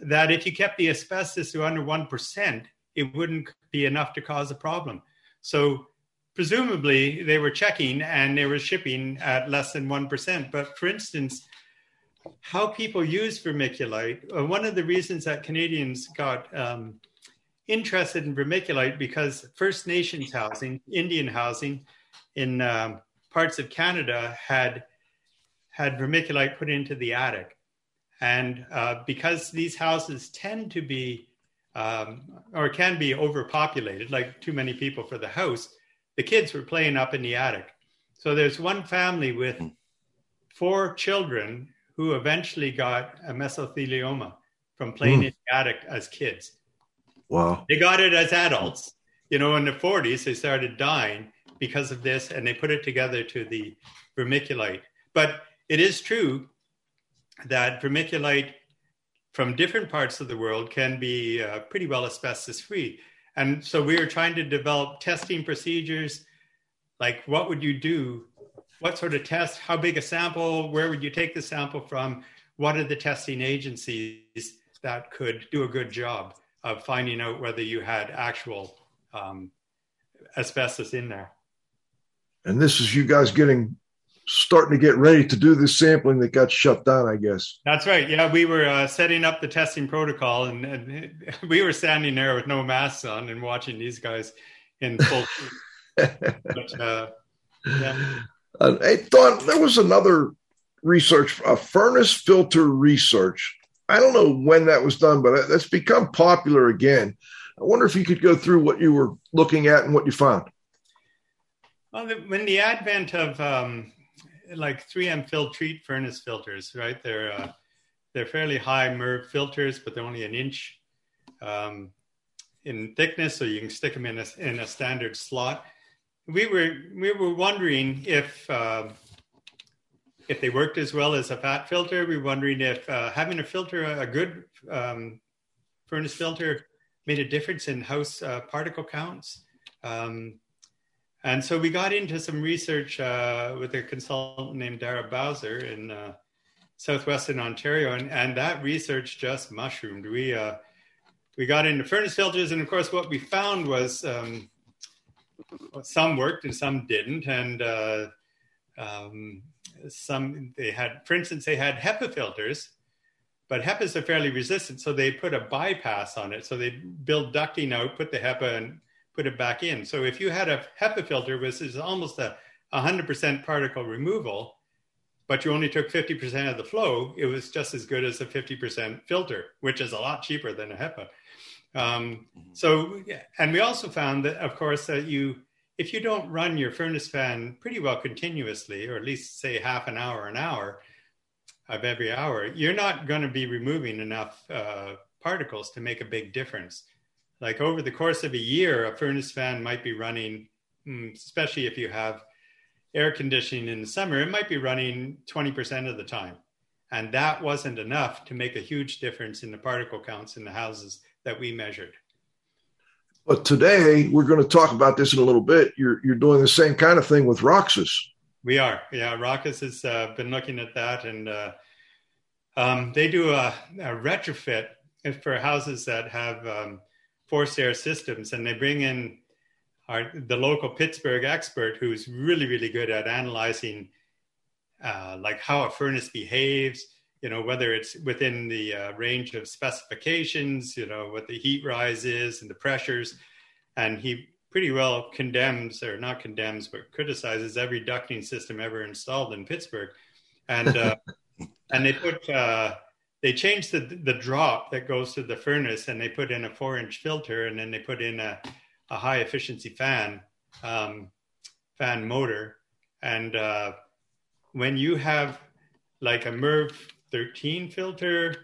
that if you kept the asbestos to under one percent, it wouldn't be enough to cause a problem. So presumably they were checking and they were shipping at less than 1%. But for instance, how people use vermiculite, uh, one of the reasons that Canadians got um, interested in vermiculite because First Nations housing, Indian housing in um, parts of Canada had had vermiculite put into the attic. And uh, because these houses tend to be um, or can be overpopulated, like too many people for the house, the kids were playing up in the attic. So there's one family with hmm. four children who eventually got a mesothelioma from playing mm. in the attic as kids. Wow. They got it as adults. You know, in the 40s, they started dying because of this, and they put it together to the vermiculite. But it is true that vermiculite from different parts of the world can be uh, pretty well asbestos free. And so we were trying to develop testing procedures. Like, what would you do? What sort of test? How big a sample? Where would you take the sample from? What are the testing agencies that could do a good job of finding out whether you had actual um, asbestos in there? And this is you guys getting starting to get ready to do this sampling that got shut down, I guess. That's right. Yeah, we were uh, setting up the testing protocol, and, and, we were standing there with no masks on and watching these guys in full. but, uh, yeah. uh, hey, Don, there was another research, a furnace filter research. I don't know when that was done, but that's become popular again. I wonder if you could go through what you were looking at and what you found. Well, the, when the advent of um, like 3M Filtrete furnace filters, right? They're uh, they're fairly high MERV filters, but they're only an inch um, in thickness, so you can stick them in a, in a standard slot. We were we were wondering if uh, if they worked as well as a fat filter. We were wondering if uh, having a filter, a good um, furnace filter, made a difference in house uh, particle counts. Um, and so we got into some research uh, with a consultant named Dara Bowser in uh, southwestern Ontario, and, and that research just mushroomed. We uh, we got into furnace filters, and of course, what we found was um, some worked and some didn't, and uh, um, some they had, for instance, they had HEPA filters, but HEPAs are fairly resistant, so they put a bypass on it. So they build ducting out, put the HEPA and put it back in. So if you had a HEPA filter, which is almost a 100% particle removal, but you only took 50% of the flow, it was just as good as a 50% filter, which is a lot cheaper than a HEPA. Um, mm-hmm. so, and we also found that, of course, that you, if you don't run your furnace fan pretty well continuously, or at least say half an hour, an hour of every hour, you're not going to be removing enough uh, particles to make a big difference like over the course of a year, a furnace fan might be running, hmm, especially if you have, air conditioning in the summer, it might be running 20% of the time. And that wasn't enough to make a huge difference in the particle counts in the houses that we measured. But today we're going to talk about this in a little bit. You're you're doing the same kind of thing with ROCIS. We are, yeah. ROCIS has uh, been looking at that, and uh, um, they do a, a, retrofit for houses that have um, forced air systems, and they bring in our the local Pittsburgh expert who's really really good at analyzing uh, like how a furnace behaves, you know, whether it's within the uh, range of specifications, you know, what the heat rise is and the pressures. And he pretty well condemns, or not condemns, but criticizes every ducting system ever installed in Pittsburgh. And, uh, and they put, uh, they changed the, the drop that goes to the furnace and they put in a four inch filter and then they put in a, a high efficiency fan, um, fan motor. And uh, when you have like a MERV 13 filter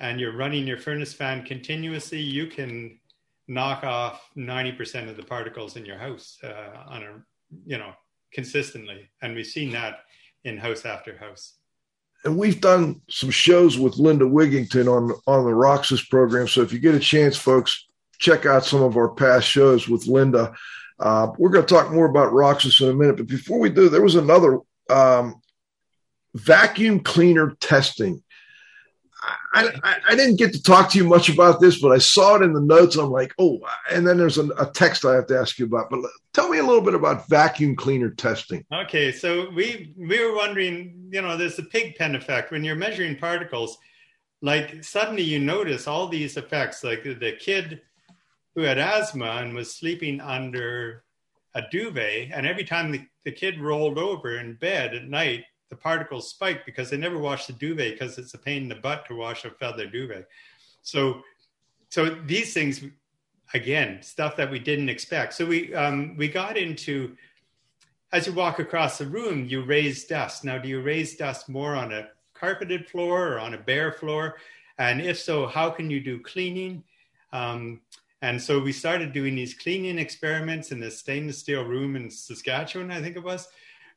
and you're running your furnace fan continuously, you can knock off 90% of the particles in your house uh, on a, you know, consistently. And we've seen that in house after house. And we've done some shows with Linda Wigington on, on the ROCIS program. So if you get a chance, folks, check out some of our past shows with Linda. Uh, we're going to talk more about ROCIS in a minute. But before we do, there was another um, vacuum cleaner testing. I, I, didn't get to talk to you much about this, but I saw it in the notes. I'm like, oh, and then there's a, a, text I have to ask you about. But tell me a little bit about vacuum cleaner testing. Okay, so we we were wondering, you know, there's the pig pen effect when you're measuring particles. Like suddenly you notice all these effects, like the kid who had asthma and was sleeping under a duvet, and every time the, the kid rolled over in bed at night, the particles spike because they never wash the duvet because it's a pain in the butt to wash a feather duvet. So, so these things, again, stuff that we didn't expect. So we um, we got into as you walk across the room, you raise dust. Now, do you raise dust more on a carpeted floor or on a bare floor? And if so, how can you do cleaning? Um, and so we started doing these cleaning experiments in the stainless steel room in Saskatchewan, I think it was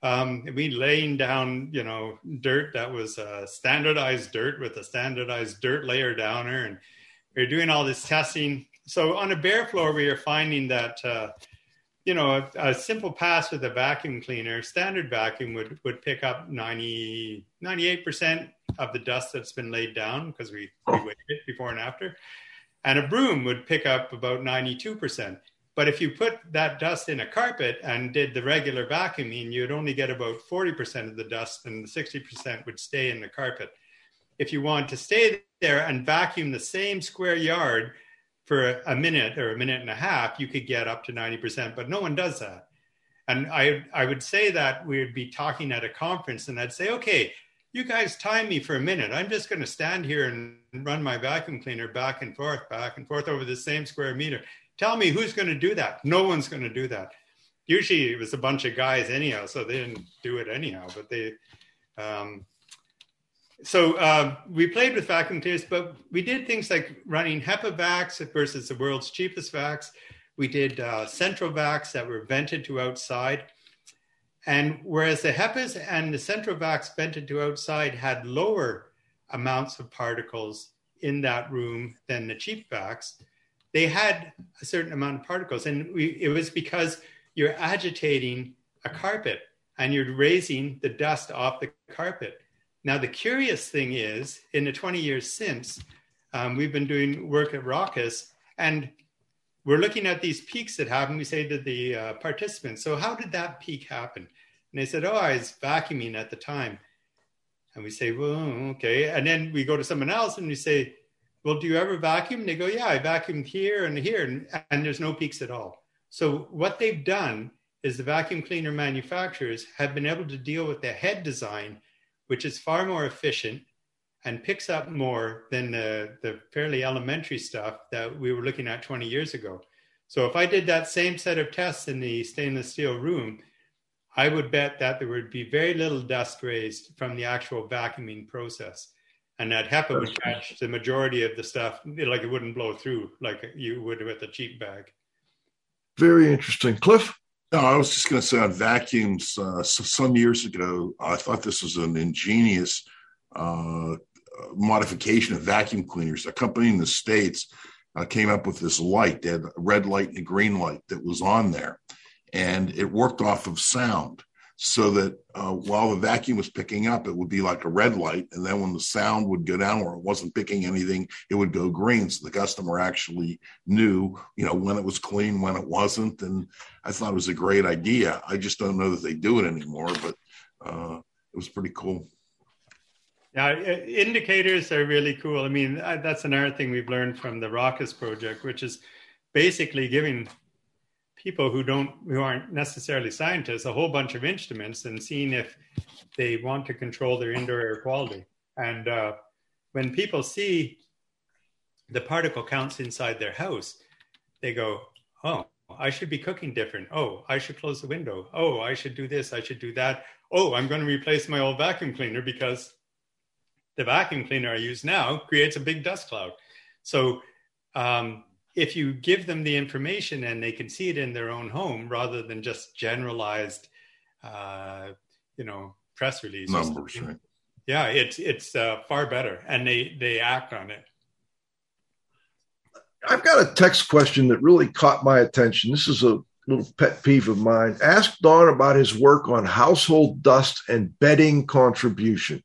um, we laying down, you know, dirt that was uh, standardized dirt with a standardized dirt layer downer, and we are doing all this testing. So on a bare floor, we are finding that, uh, you know, a, a, simple pass with a vacuum cleaner, standard vacuum would would pick up 90, 98 percent of the dust that's been laid down because we, we weighed it before and after, and a broom would pick up about ninety two percent. But if you put that dust in a carpet and did the regular vacuuming, you'd only get about 40% of the dust and the 60% would stay in the carpet. If you want to stay there and vacuum the same square yard for a minute or a minute and a half, you could get up to 90%, but no one does that. And I, I would say that we would be talking at a conference and I'd say, okay, you guys time me for a minute. I'm just going to stand here and run my vacuum cleaner back and forth, back and forth over the same square meter. Tell me who's going to do that? No one's going to do that. Usually it was a bunch of guys anyhow, so they didn't do it anyhow. But they, um, so uh, we played with vacuum cleaners, but we did things like running HEPA vacs versus the world's cheapest vacs. We did uh, central vacs that were vented to outside. And whereas the HEPAs and the central vacs vented to outside had lower amounts of particles in that room than the cheap vacs, they had a certain amount of particles. And we, it was because you're agitating a carpet and you're raising the dust off the carpet. Now, the curious thing is, in the 20 years since, um, we've been doing work at ROCIS, and we're looking at these peaks that happen. We say to the uh, participants, So, how did that peak happen? And they said, Oh, I was vacuuming at the time. And we say, Well, okay. And then we go to someone else and we say, well, do you ever vacuum? And they go, yeah, I vacuumed here and here, and, and there's no peaks at all. So what they've done is the vacuum cleaner manufacturers have been able to deal with the head design, which is far more efficient and picks up more than the, the fairly elementary stuff that we were looking at 20 years ago. So if I did that same set of tests in the stainless steel room, I would bet that there would be very little dust raised from the actual vacuuming process and that HEPA would catch the majority of the stuff, like it wouldn't blow through like you would with a cheap bag. Very interesting, Cliff. No, I was just going to say on vacuums. Uh, so some years ago, I thought this was an ingenious uh, modification of vacuum cleaners. A company in the states uh, came up with this light. They had a red light and a green light that was on there, and it worked off of sound so that uh, while the vacuum was picking up, it would be like a red light. And then when the sound would go down or it wasn't picking anything, it would go green. So the customer actually knew, you know, when it was clean, when it wasn't. And I thought it was a great idea. I just don't know that they do it anymore, but uh, it was pretty cool. Yeah, indicators are really cool. I mean, that's another thing we've learned from the ROCIS project, which is basically giving people who don't who aren't necessarily scientists a whole bunch of instruments and seeing if they want to control their indoor air quality. And uh, when people see the particle counts inside their house, they go, "Oh, I should be cooking different. Oh, I should close the window. Oh, I should do this. I should do that. Oh, I'm going to replace my old vacuum cleaner because the vacuum cleaner I use now creates a big dust cloud." So um, if you give them the information and they can see it in their own home rather than just generalized, uh, you know, press releases. Numbers, right? Yeah, it's it's uh, far better, and they they act on it. I've got a text question that really caught my attention. This is a little pet peeve of mine. Ask Don about his work on household dust and bedding contribution.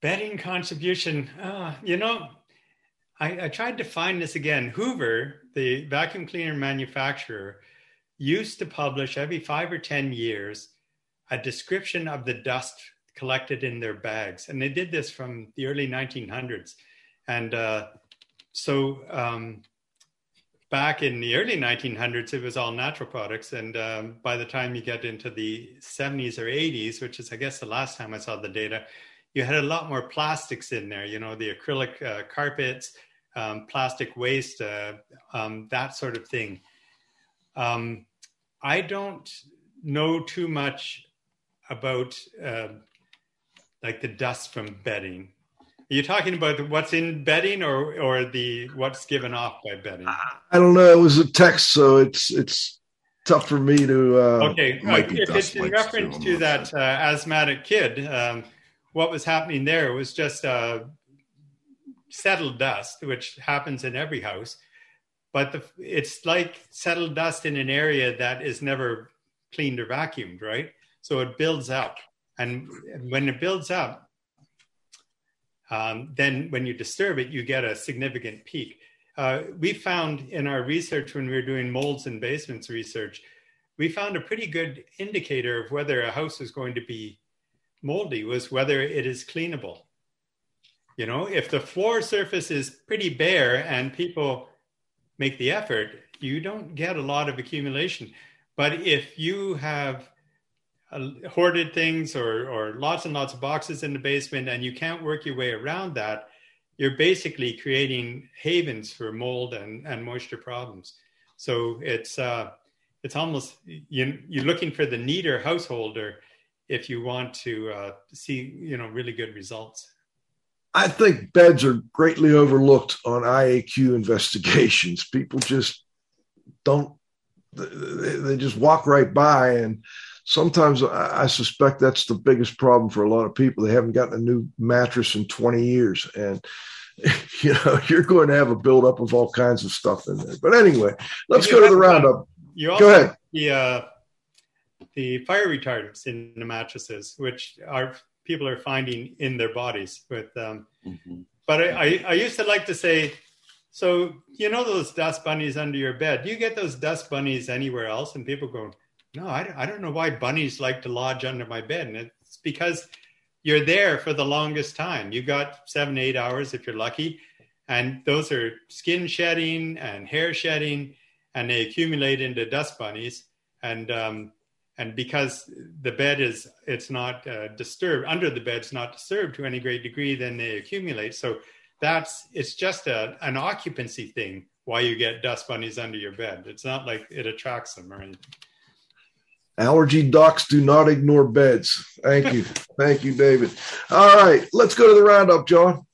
Bedding contribution, uh, you know, I, I tried to find this again. Hoover, the vacuum cleaner manufacturer, used to publish every five or 10 years a description of the dust collected in their bags. And they did this from the early 1900s. And uh, so um, back in the early 1900s, it was all natural products. And um, by the time you get into the 70s or 80s, which is, I guess, the last time I saw the data, you had a lot more plastics in there, you know, the acrylic uh, carpets, um, plastic waste, uh, um, that sort of thing. Um, I don't know too much about uh, like the dust from bedding. Are you talking about what's in bedding or or the what's given off by bedding? I don't know. It was a text, so it's it's tough for me to. Uh, okay, if it's in reference to that uh, asthmatic kid, um, what was happening there was just uh, settled dust, which happens in every house, but the, it's like settled dust in an area that is never cleaned or vacuumed, right? So it builds up. And when it builds up, um, then when you disturb it, you get a significant peak. Uh, we found in our research when we were doing molds and basements research, we found a pretty good indicator of whether a house is going to be moldy was whether it is cleanable. You know, if the floor surface is pretty bare and people make the effort, you don't get a lot of accumulation. But if you have uh, hoarded things or, or lots and lots of boxes in the basement and you can't work your way around that, you're basically creating havens for mold and, and moisture problems. So it's uh, it's almost you, you're looking for the neater householder if you want to uh, see you know really good results. I think beds are greatly overlooked on IAQ investigations. People just don't, they just walk right by. And sometimes I suspect that's the biggest problem for a lot of people. They haven't gotten a new mattress in 20 years. And, you know, you're going to have a buildup of all kinds of stuff in there. But anyway, let's go to the roundup. You also go ahead. The, uh, the fire retardants in the mattresses, which are people are finding in their bodies. With, um, mm-hmm. but I, I, I, used to like to say, so you know those dust bunnies under your bed. Do you get those dust bunnies anywhere else? And people go, no, I, I don't know why bunnies like to lodge under my bed, and it's because you're there for the longest time. You got seven, eight hours if you're lucky, and those are skin shedding and hair shedding, and they accumulate into dust bunnies. And um, and because the bed is it's not uh, disturbed under the bed's not disturbed to any great degree then they accumulate. So that's it's just a, an occupancy thing why you get dust bunnies under your bed. It's not like it attracts them or anything. Allergy docs do not ignore beds. Thank you. Thank you david. All right let's go to the roundup john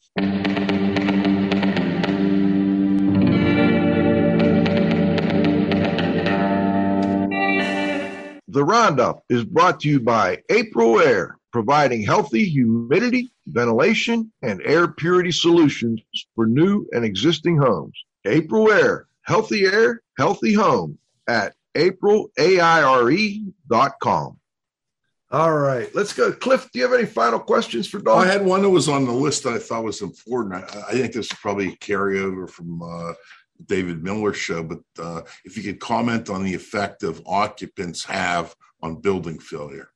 Roundup is brought to you by AprilAire, providing healthy humidity, ventilation, and air purity solutions for new and existing homes. AprilAire, healthy air, healthy home at april.com. All right, let's go. Cliff, do you have any final questions for Don? I had one that was on the list that I thought was important. I, I think this is probably a carryover from uh, David Miller show, but uh, if you could comment on the effect of occupants have on building failure.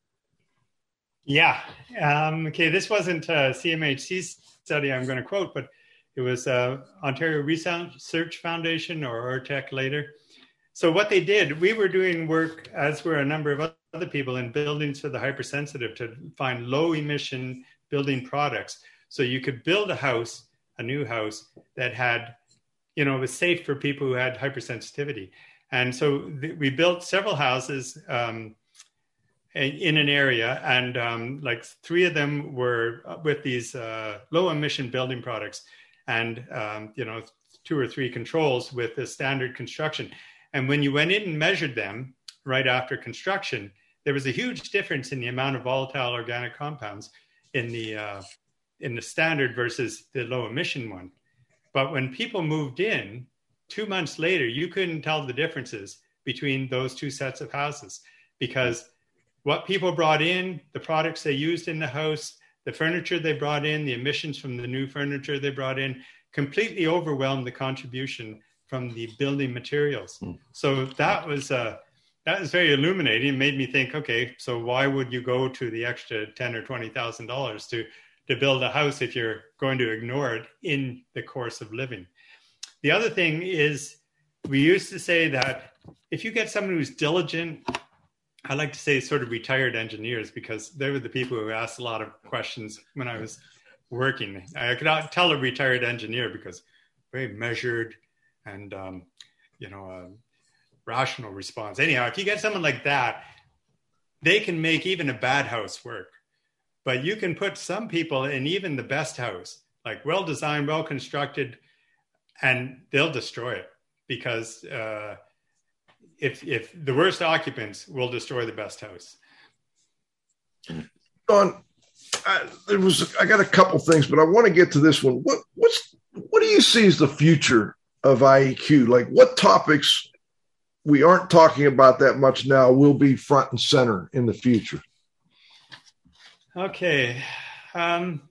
Yeah. Um, okay. This wasn't a CMHC study I'm going to quote, but it was uh, Ontario Research Foundation or ORTECH later. So what they did, we were doing work as were a number of other people in buildings for the hypersensitive to find low emission building products. So you could build a house, a new house that had, you know, it was safe for people who had hypersensitivity. And so th- we built several houses um, in an area, and um, like three of them were with these uh, low emission building products, and um, you know, two or three controls with the standard construction. And when you went in and measured them right after construction, there was a huge difference in the amount of volatile organic compounds in the uh, in the standard versus the low emission one. But when people moved in, two months later, you couldn't tell the differences between those two sets of houses because what people brought in, the products they used in the house, the furniture they brought in, the emissions from the new furniture they brought in, completely overwhelmed the contribution from the building materials. Mm. So that was uh, that was very illuminating. It made me think, okay, so why would you go to the extra ten or twenty thousand dollars to to build a house if you're going to ignore it in the course of living? The other thing is, we used to say that if you get someone who's diligent I like to say sort of retired engineers because they were the people who asked a lot of questions when I was working. I could tell a retired engineer because very measured and um, you know a rational response. Anyhow, if you get someone like that, they can make even a bad house work. But you can put some people in even the best house, like well designed, well constructed, and they'll destroy it because. Uh, if if the worst occupants will destroy the best house. Don, I, there was I got a couple things, but I want to get to this one. What what's what do you see as the future of IEQ? Like what topics we aren't talking about that much now will be front and center in the future? Okay. Um,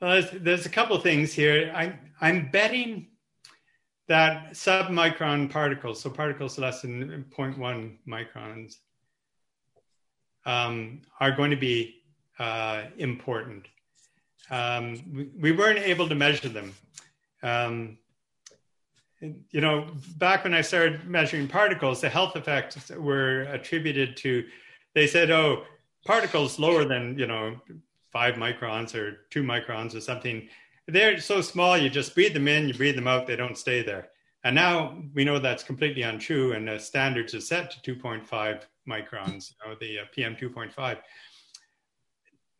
well, there's, there's a couple things here. I, I'm betting that submicron particles, so particles less than 0.1 microns, um, are going to be uh, important. Um, we, we, weren't able to measure them. Um, you know, back when I started measuring particles, the health effects were attributed to, they said, oh, particles lower than, you know, five microns or two microns or something they're so small, you just breathe them in, you breathe them out, they don't stay there. And now we know that's completely untrue, and the standards are set to 2.5 microns, you know, the uh, PM 2.5.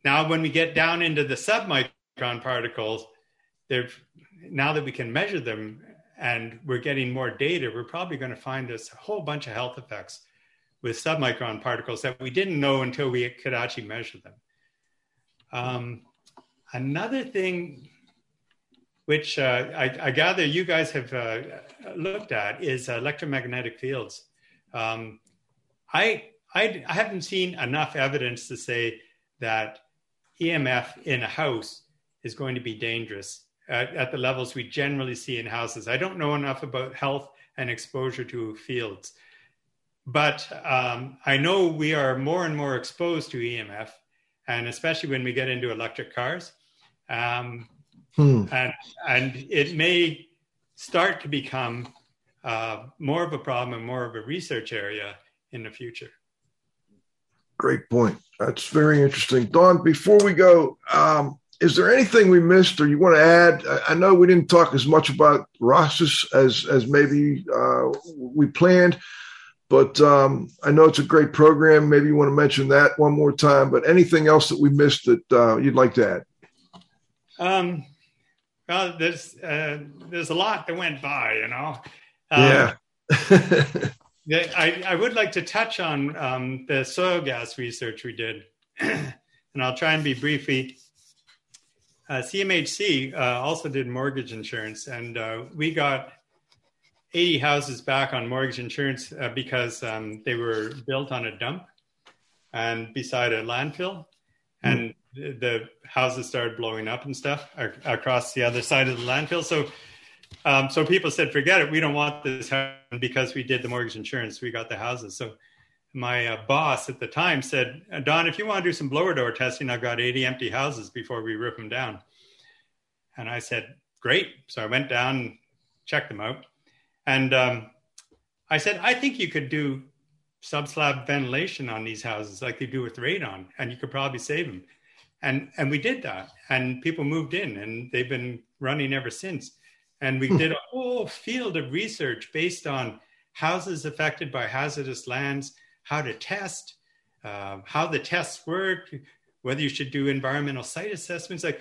Now, when we get down into the submicron particles, they're, now that we can measure them and we're getting more data, we're probably going to find this whole bunch of health effects with submicron particles that we didn't know until we could actually measure them. Um, another thing which uh, I, I, gather you guys have uh, looked at, is electromagnetic fields. Um, I, I, I haven't seen enough evidence to say that EMF in a house is going to be dangerous at, at, the levels we generally see in houses. I don't know enough about health and exposure to fields, but um, I know we are more and more exposed to EMF, and especially when we get into electric cars. Um, Hmm. And, and it may start to become uh, more of a problem and more of a research area in the future. Great point. That's very interesting. Don, before we go, um, is there anything we missed or you want to add? I, know we didn't talk as much about ROCIS as, as maybe uh, we planned, but um, I know it's a great program. Maybe you want to mention that one more time, but anything else that we missed that uh, you'd like to add? Um, well, there's uh, there's a lot that went by, you know. Um, yeah. Yeah, I, I would like to touch on um, the soil gas research we did, and I'll try and be briefly. Uh, CMHC uh, also did mortgage insurance, and uh, we got 80 houses back on mortgage insurance uh, because um, they were built on a dump and beside a landfill, and mm. the houses started blowing up and stuff across the other side of the landfill. So um, so people said, forget it. We don't want this because we did the mortgage insurance. We got the houses. So my uh, boss at the time said, Don, if you want to do some blower door testing, I've got 80 empty houses before we rip them down. And I said, great. So I went down and checked them out. And um, I said, I think you could do subslab ventilation on these houses like they do with radon, and you could probably save them. And, and we did that. And people moved in, and they've been running ever since. And we hmm. did a whole field of research based on houses affected by hazardous lands, how to test, uh, how the tests work, whether you should do environmental site assessments. Like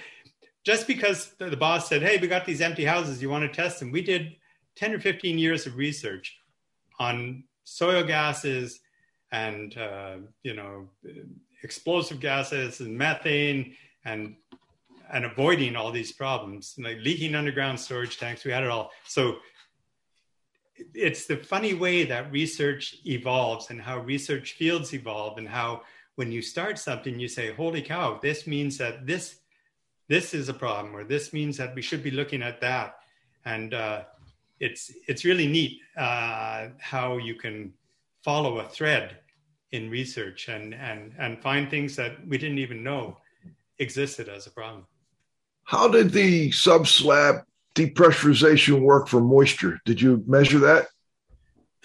just because the, the boss said, "Hey, we got these empty houses, you want to test them?" We did ten or fifteen years of research on soil gases and uh, you know explosive gases and methane and and avoiding all these problems, like leaking underground storage tanks. We had it all. So it's the funny way that research evolves and how research fields evolve and how when you start something you say holy cow this means that this this is a problem or this means that we should be looking at that and uh, it's it's really neat uh, how you can follow a thread in research and and and find things that we didn't even know existed as a problem how did the sub slab depressurization work for moisture? Did you measure that?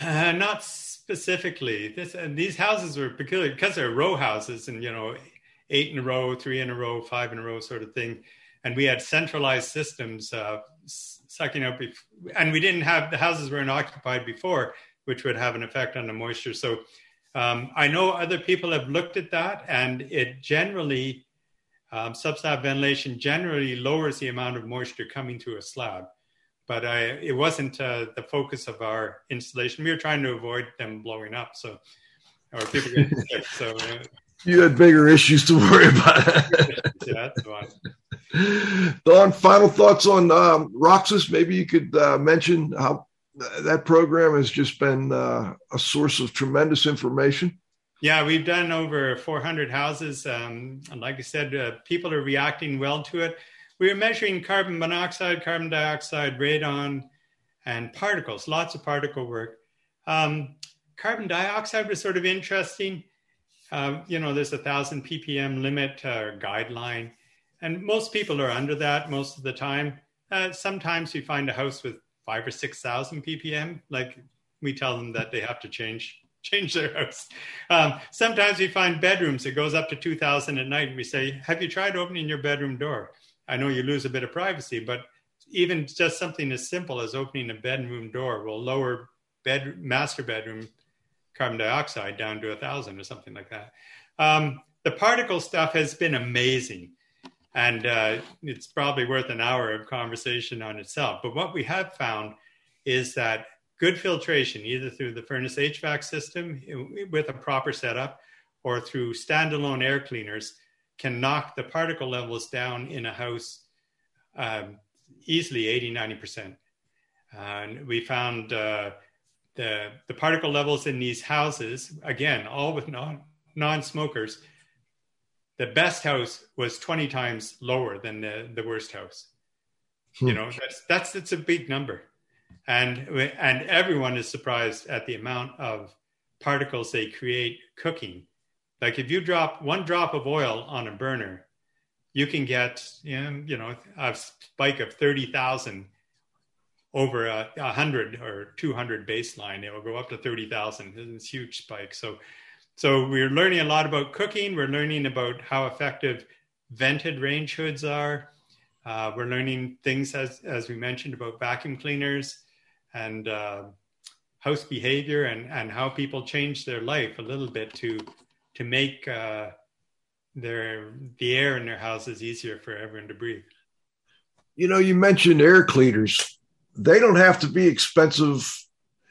Uh, not specifically. This, uh, these houses were peculiar because they're row houses and, you know, eight in a row, three in a row, five in a row sort of thing. And we had centralized systems uh, sucking up, bef- and we didn't have the houses weren't occupied before, which would have an effect on the moisture. So um, I know other people have looked at that, and it generally um, subslab ventilation generally lowers the amount of moisture coming through a slab, but I, it wasn't uh, the focus of our installation. We were trying to avoid them blowing up, so or people getting sick. So uh, you had bigger issues to worry about. yeah, that's one. Don, final thoughts on um, ROCIS? Maybe you could uh, mention how that program has just been uh, a source of tremendous information. Yeah, we've done over 400 houses. Um, and like I said, uh, people are reacting well to it. We are measuring carbon monoxide, carbon dioxide, radon, and particles, lots of particle work. Um, carbon dioxide was sort of interesting. Uh, you know, there's a thousand ppm limit uh, guideline, and most people are under that most of the time. Uh, sometimes you find a house with five or six thousand ppm. Like we tell them that they have to change change their house. Um, sometimes we find bedrooms it goes up to 2000 at night and we say, have you tried opening your bedroom door? I know you lose a bit of privacy, but even just something as simple as opening a bedroom door will lower bed master bedroom carbon dioxide down to a thousand or something like that. Um, the particle stuff has been amazing. And uh, it's probably worth an hour of conversation on itself. But what we have found is that good filtration, either through the furnace HVAC system with a proper setup or through standalone air cleaners, can knock the particle levels down in a house um, easily 80, 90%. and we found uh, the, the particle levels in these houses, again, all with non, non-smokers, the best house was 20 times lower than the, the worst house. Hmm. You know, that's, that's, that's a big number and and everyone is surprised at the amount of particles they create cooking. Like if you drop one drop of oil on a burner, you can get you know, a spike of thirty thousand over a, a, hundred or two hundred baseline. It will go up to thirty thousand. It's a huge spike. So so we're learning a lot about cooking. We're learning about how effective vented range hoods are. Uh, we're learning things as as we mentioned about vacuum cleaners and uh, house behavior and, and how people change their life a little bit to to make uh, their the air in their houses easier for everyone to breathe. You know, you mentioned air cleaners. They don't have to be expensive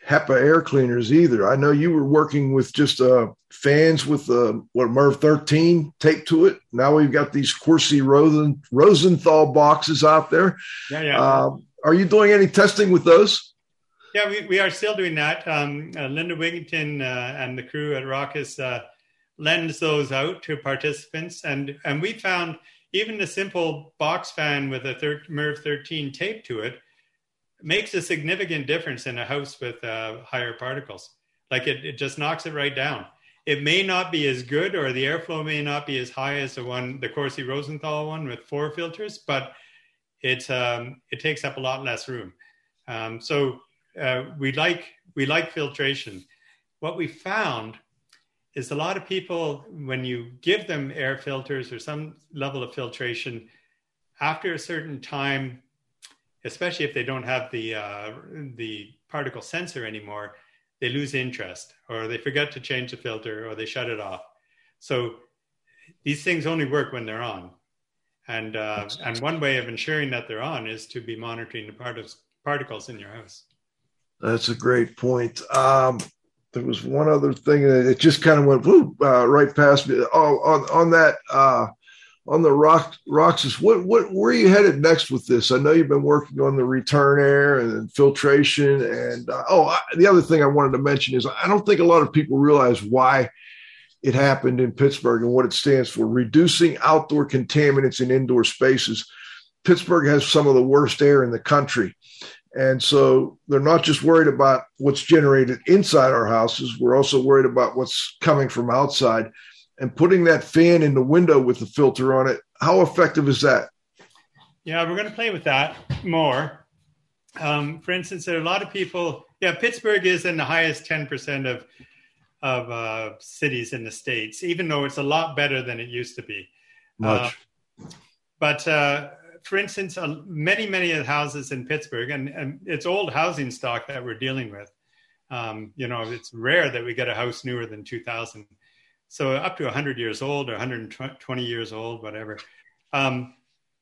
HEPA air cleaners either. I know you were working with just uh, fans with uh, what MERV 13 taped to it. Now we've got these Corsi Rosen, Rosenthal boxes out there. Yeah, yeah. Uh, are you doing any testing with those? Yeah, we, we are still doing that. Um, uh, Linda Wigington uh, and the crew at ROCIS uh, lends those out to participants, and and we found even the simple box fan with a thir- MERV 13 taped to it makes a significant difference in a house with uh, higher particles. Like it, it just knocks it right down. It may not be as good, or the airflow may not be as high as the one, the Corsi Rosenthal one with four filters, but it um, it takes up a lot less room. Um, so uh, we like we like filtration. What we found is a lot of people when you give them air filters or some level of filtration, after a certain time especially if they don't have the uh, the particle sensor anymore, they lose interest or they forget to change the filter or they shut it off. So these things only work when they're on. And uh, and one way of ensuring that they're on is to be monitoring the particles particles in your house. That's a great point. Um, there was one other thing that it just kind of went whoop, uh, right past me. Oh, on on that uh, on the rock ROCIS, what what where are you headed next with this? I know you've been working on the return air and filtration, and uh, oh, I, the other thing I wanted to mention is I don't think a lot of people realize why it happened in Pittsburgh and what it stands for: reducing outdoor contaminants in indoor spaces. Pittsburgh has some of the worst air in the country. And so they're not just worried about what's generated inside our houses, we're also worried about what's coming from outside and putting that fan in the window with the filter on it. How effective is that? Yeah, we're going to play with that more. Um, for instance, there are a lot of people. Yeah, Pittsburgh is in the highest ten percent of of uh, cities in the states, even though it's a lot better than it used to be. Much. Uh, but uh, for instance, uh, many many of the houses in Pittsburgh, and, and it's old housing stock that we're dealing with. Um, you know, it's rare that we get a house newer than 2000 so up to 100 years old or 120 years old, whatever. Um,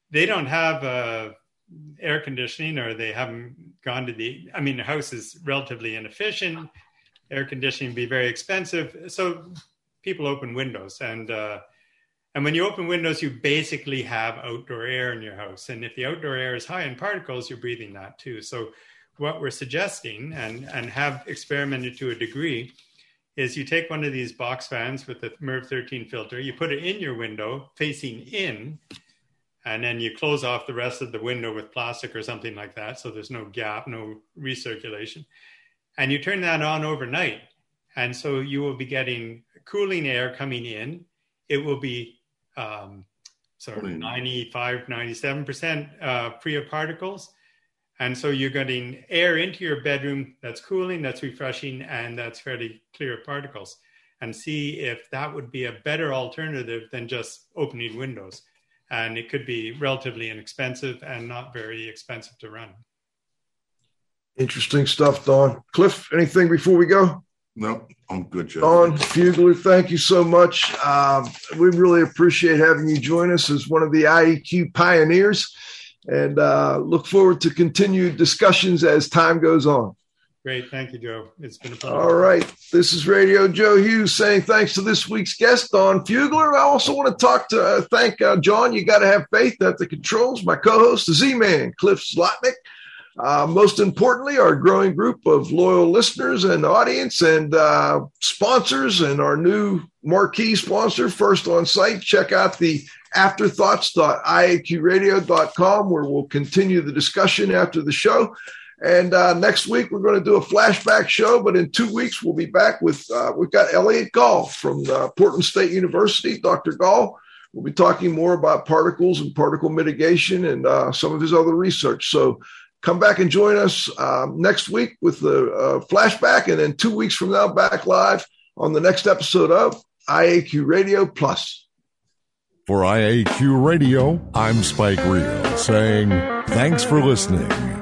they don't have uh, air conditioning or they haven't gone to the, I mean, the house is relatively inefficient. Air conditioning be very expensive. So people open windows and, uh, and when you open windows, you basically have outdoor air in your house. And if the outdoor air is high in particles, you're breathing that too. So what we're suggesting and, and have experimented to a degree is you take one of these box fans with the MERV 13 filter, you put it in your window facing in, and then you close off the rest of the window with plastic or something like that. So there's no gap, no recirculation. And you turn that on overnight. And so you will be getting cooling air coming in. It will be um, sort of 95, 97% uh, free of particles. And so you're getting air into your bedroom that's cooling, that's refreshing, and that's fairly clear particles. And see if that would be a better alternative than just opening windows. And it could be relatively inexpensive and not very expensive to run. Interesting stuff, Don. Cliff, anything before we go? No, I'm good, Joe. Don Fugler, thank you so much. Um, we really appreciate having you join us as one of the IEQ pioneers and uh, look forward to continued discussions as time goes on. Great. Thank you, Joe. It's been a pleasure. All right. This is Radio Joe Hughes saying thanks to this week's guest, Don Fugler. I also want to talk to uh, thank uh, John. You got to have faith at the controls. My co host, the Z Man, Cliff Zlotnik. Uh, most importantly, our growing group of loyal listeners and audience and uh, sponsors, and our new marquee sponsor, First On Site. Check out the afterthoughts.iaqradio.com, where we'll continue the discussion after the show. And uh, next week, we're going to do a flashback show, but in two weeks, we'll be back with, uh, we've got Elliott Gall from uh, Portland State University, Dr. Gall. We'll be talking more about particles and particle mitigation and uh, some of his other research. So come back and join us um, next week with the uh, flashback, and then two weeks from now, back live on the next episode of IAQ Radio Plus. For IAQ Radio, I'm Spike Reel saying thanks for listening.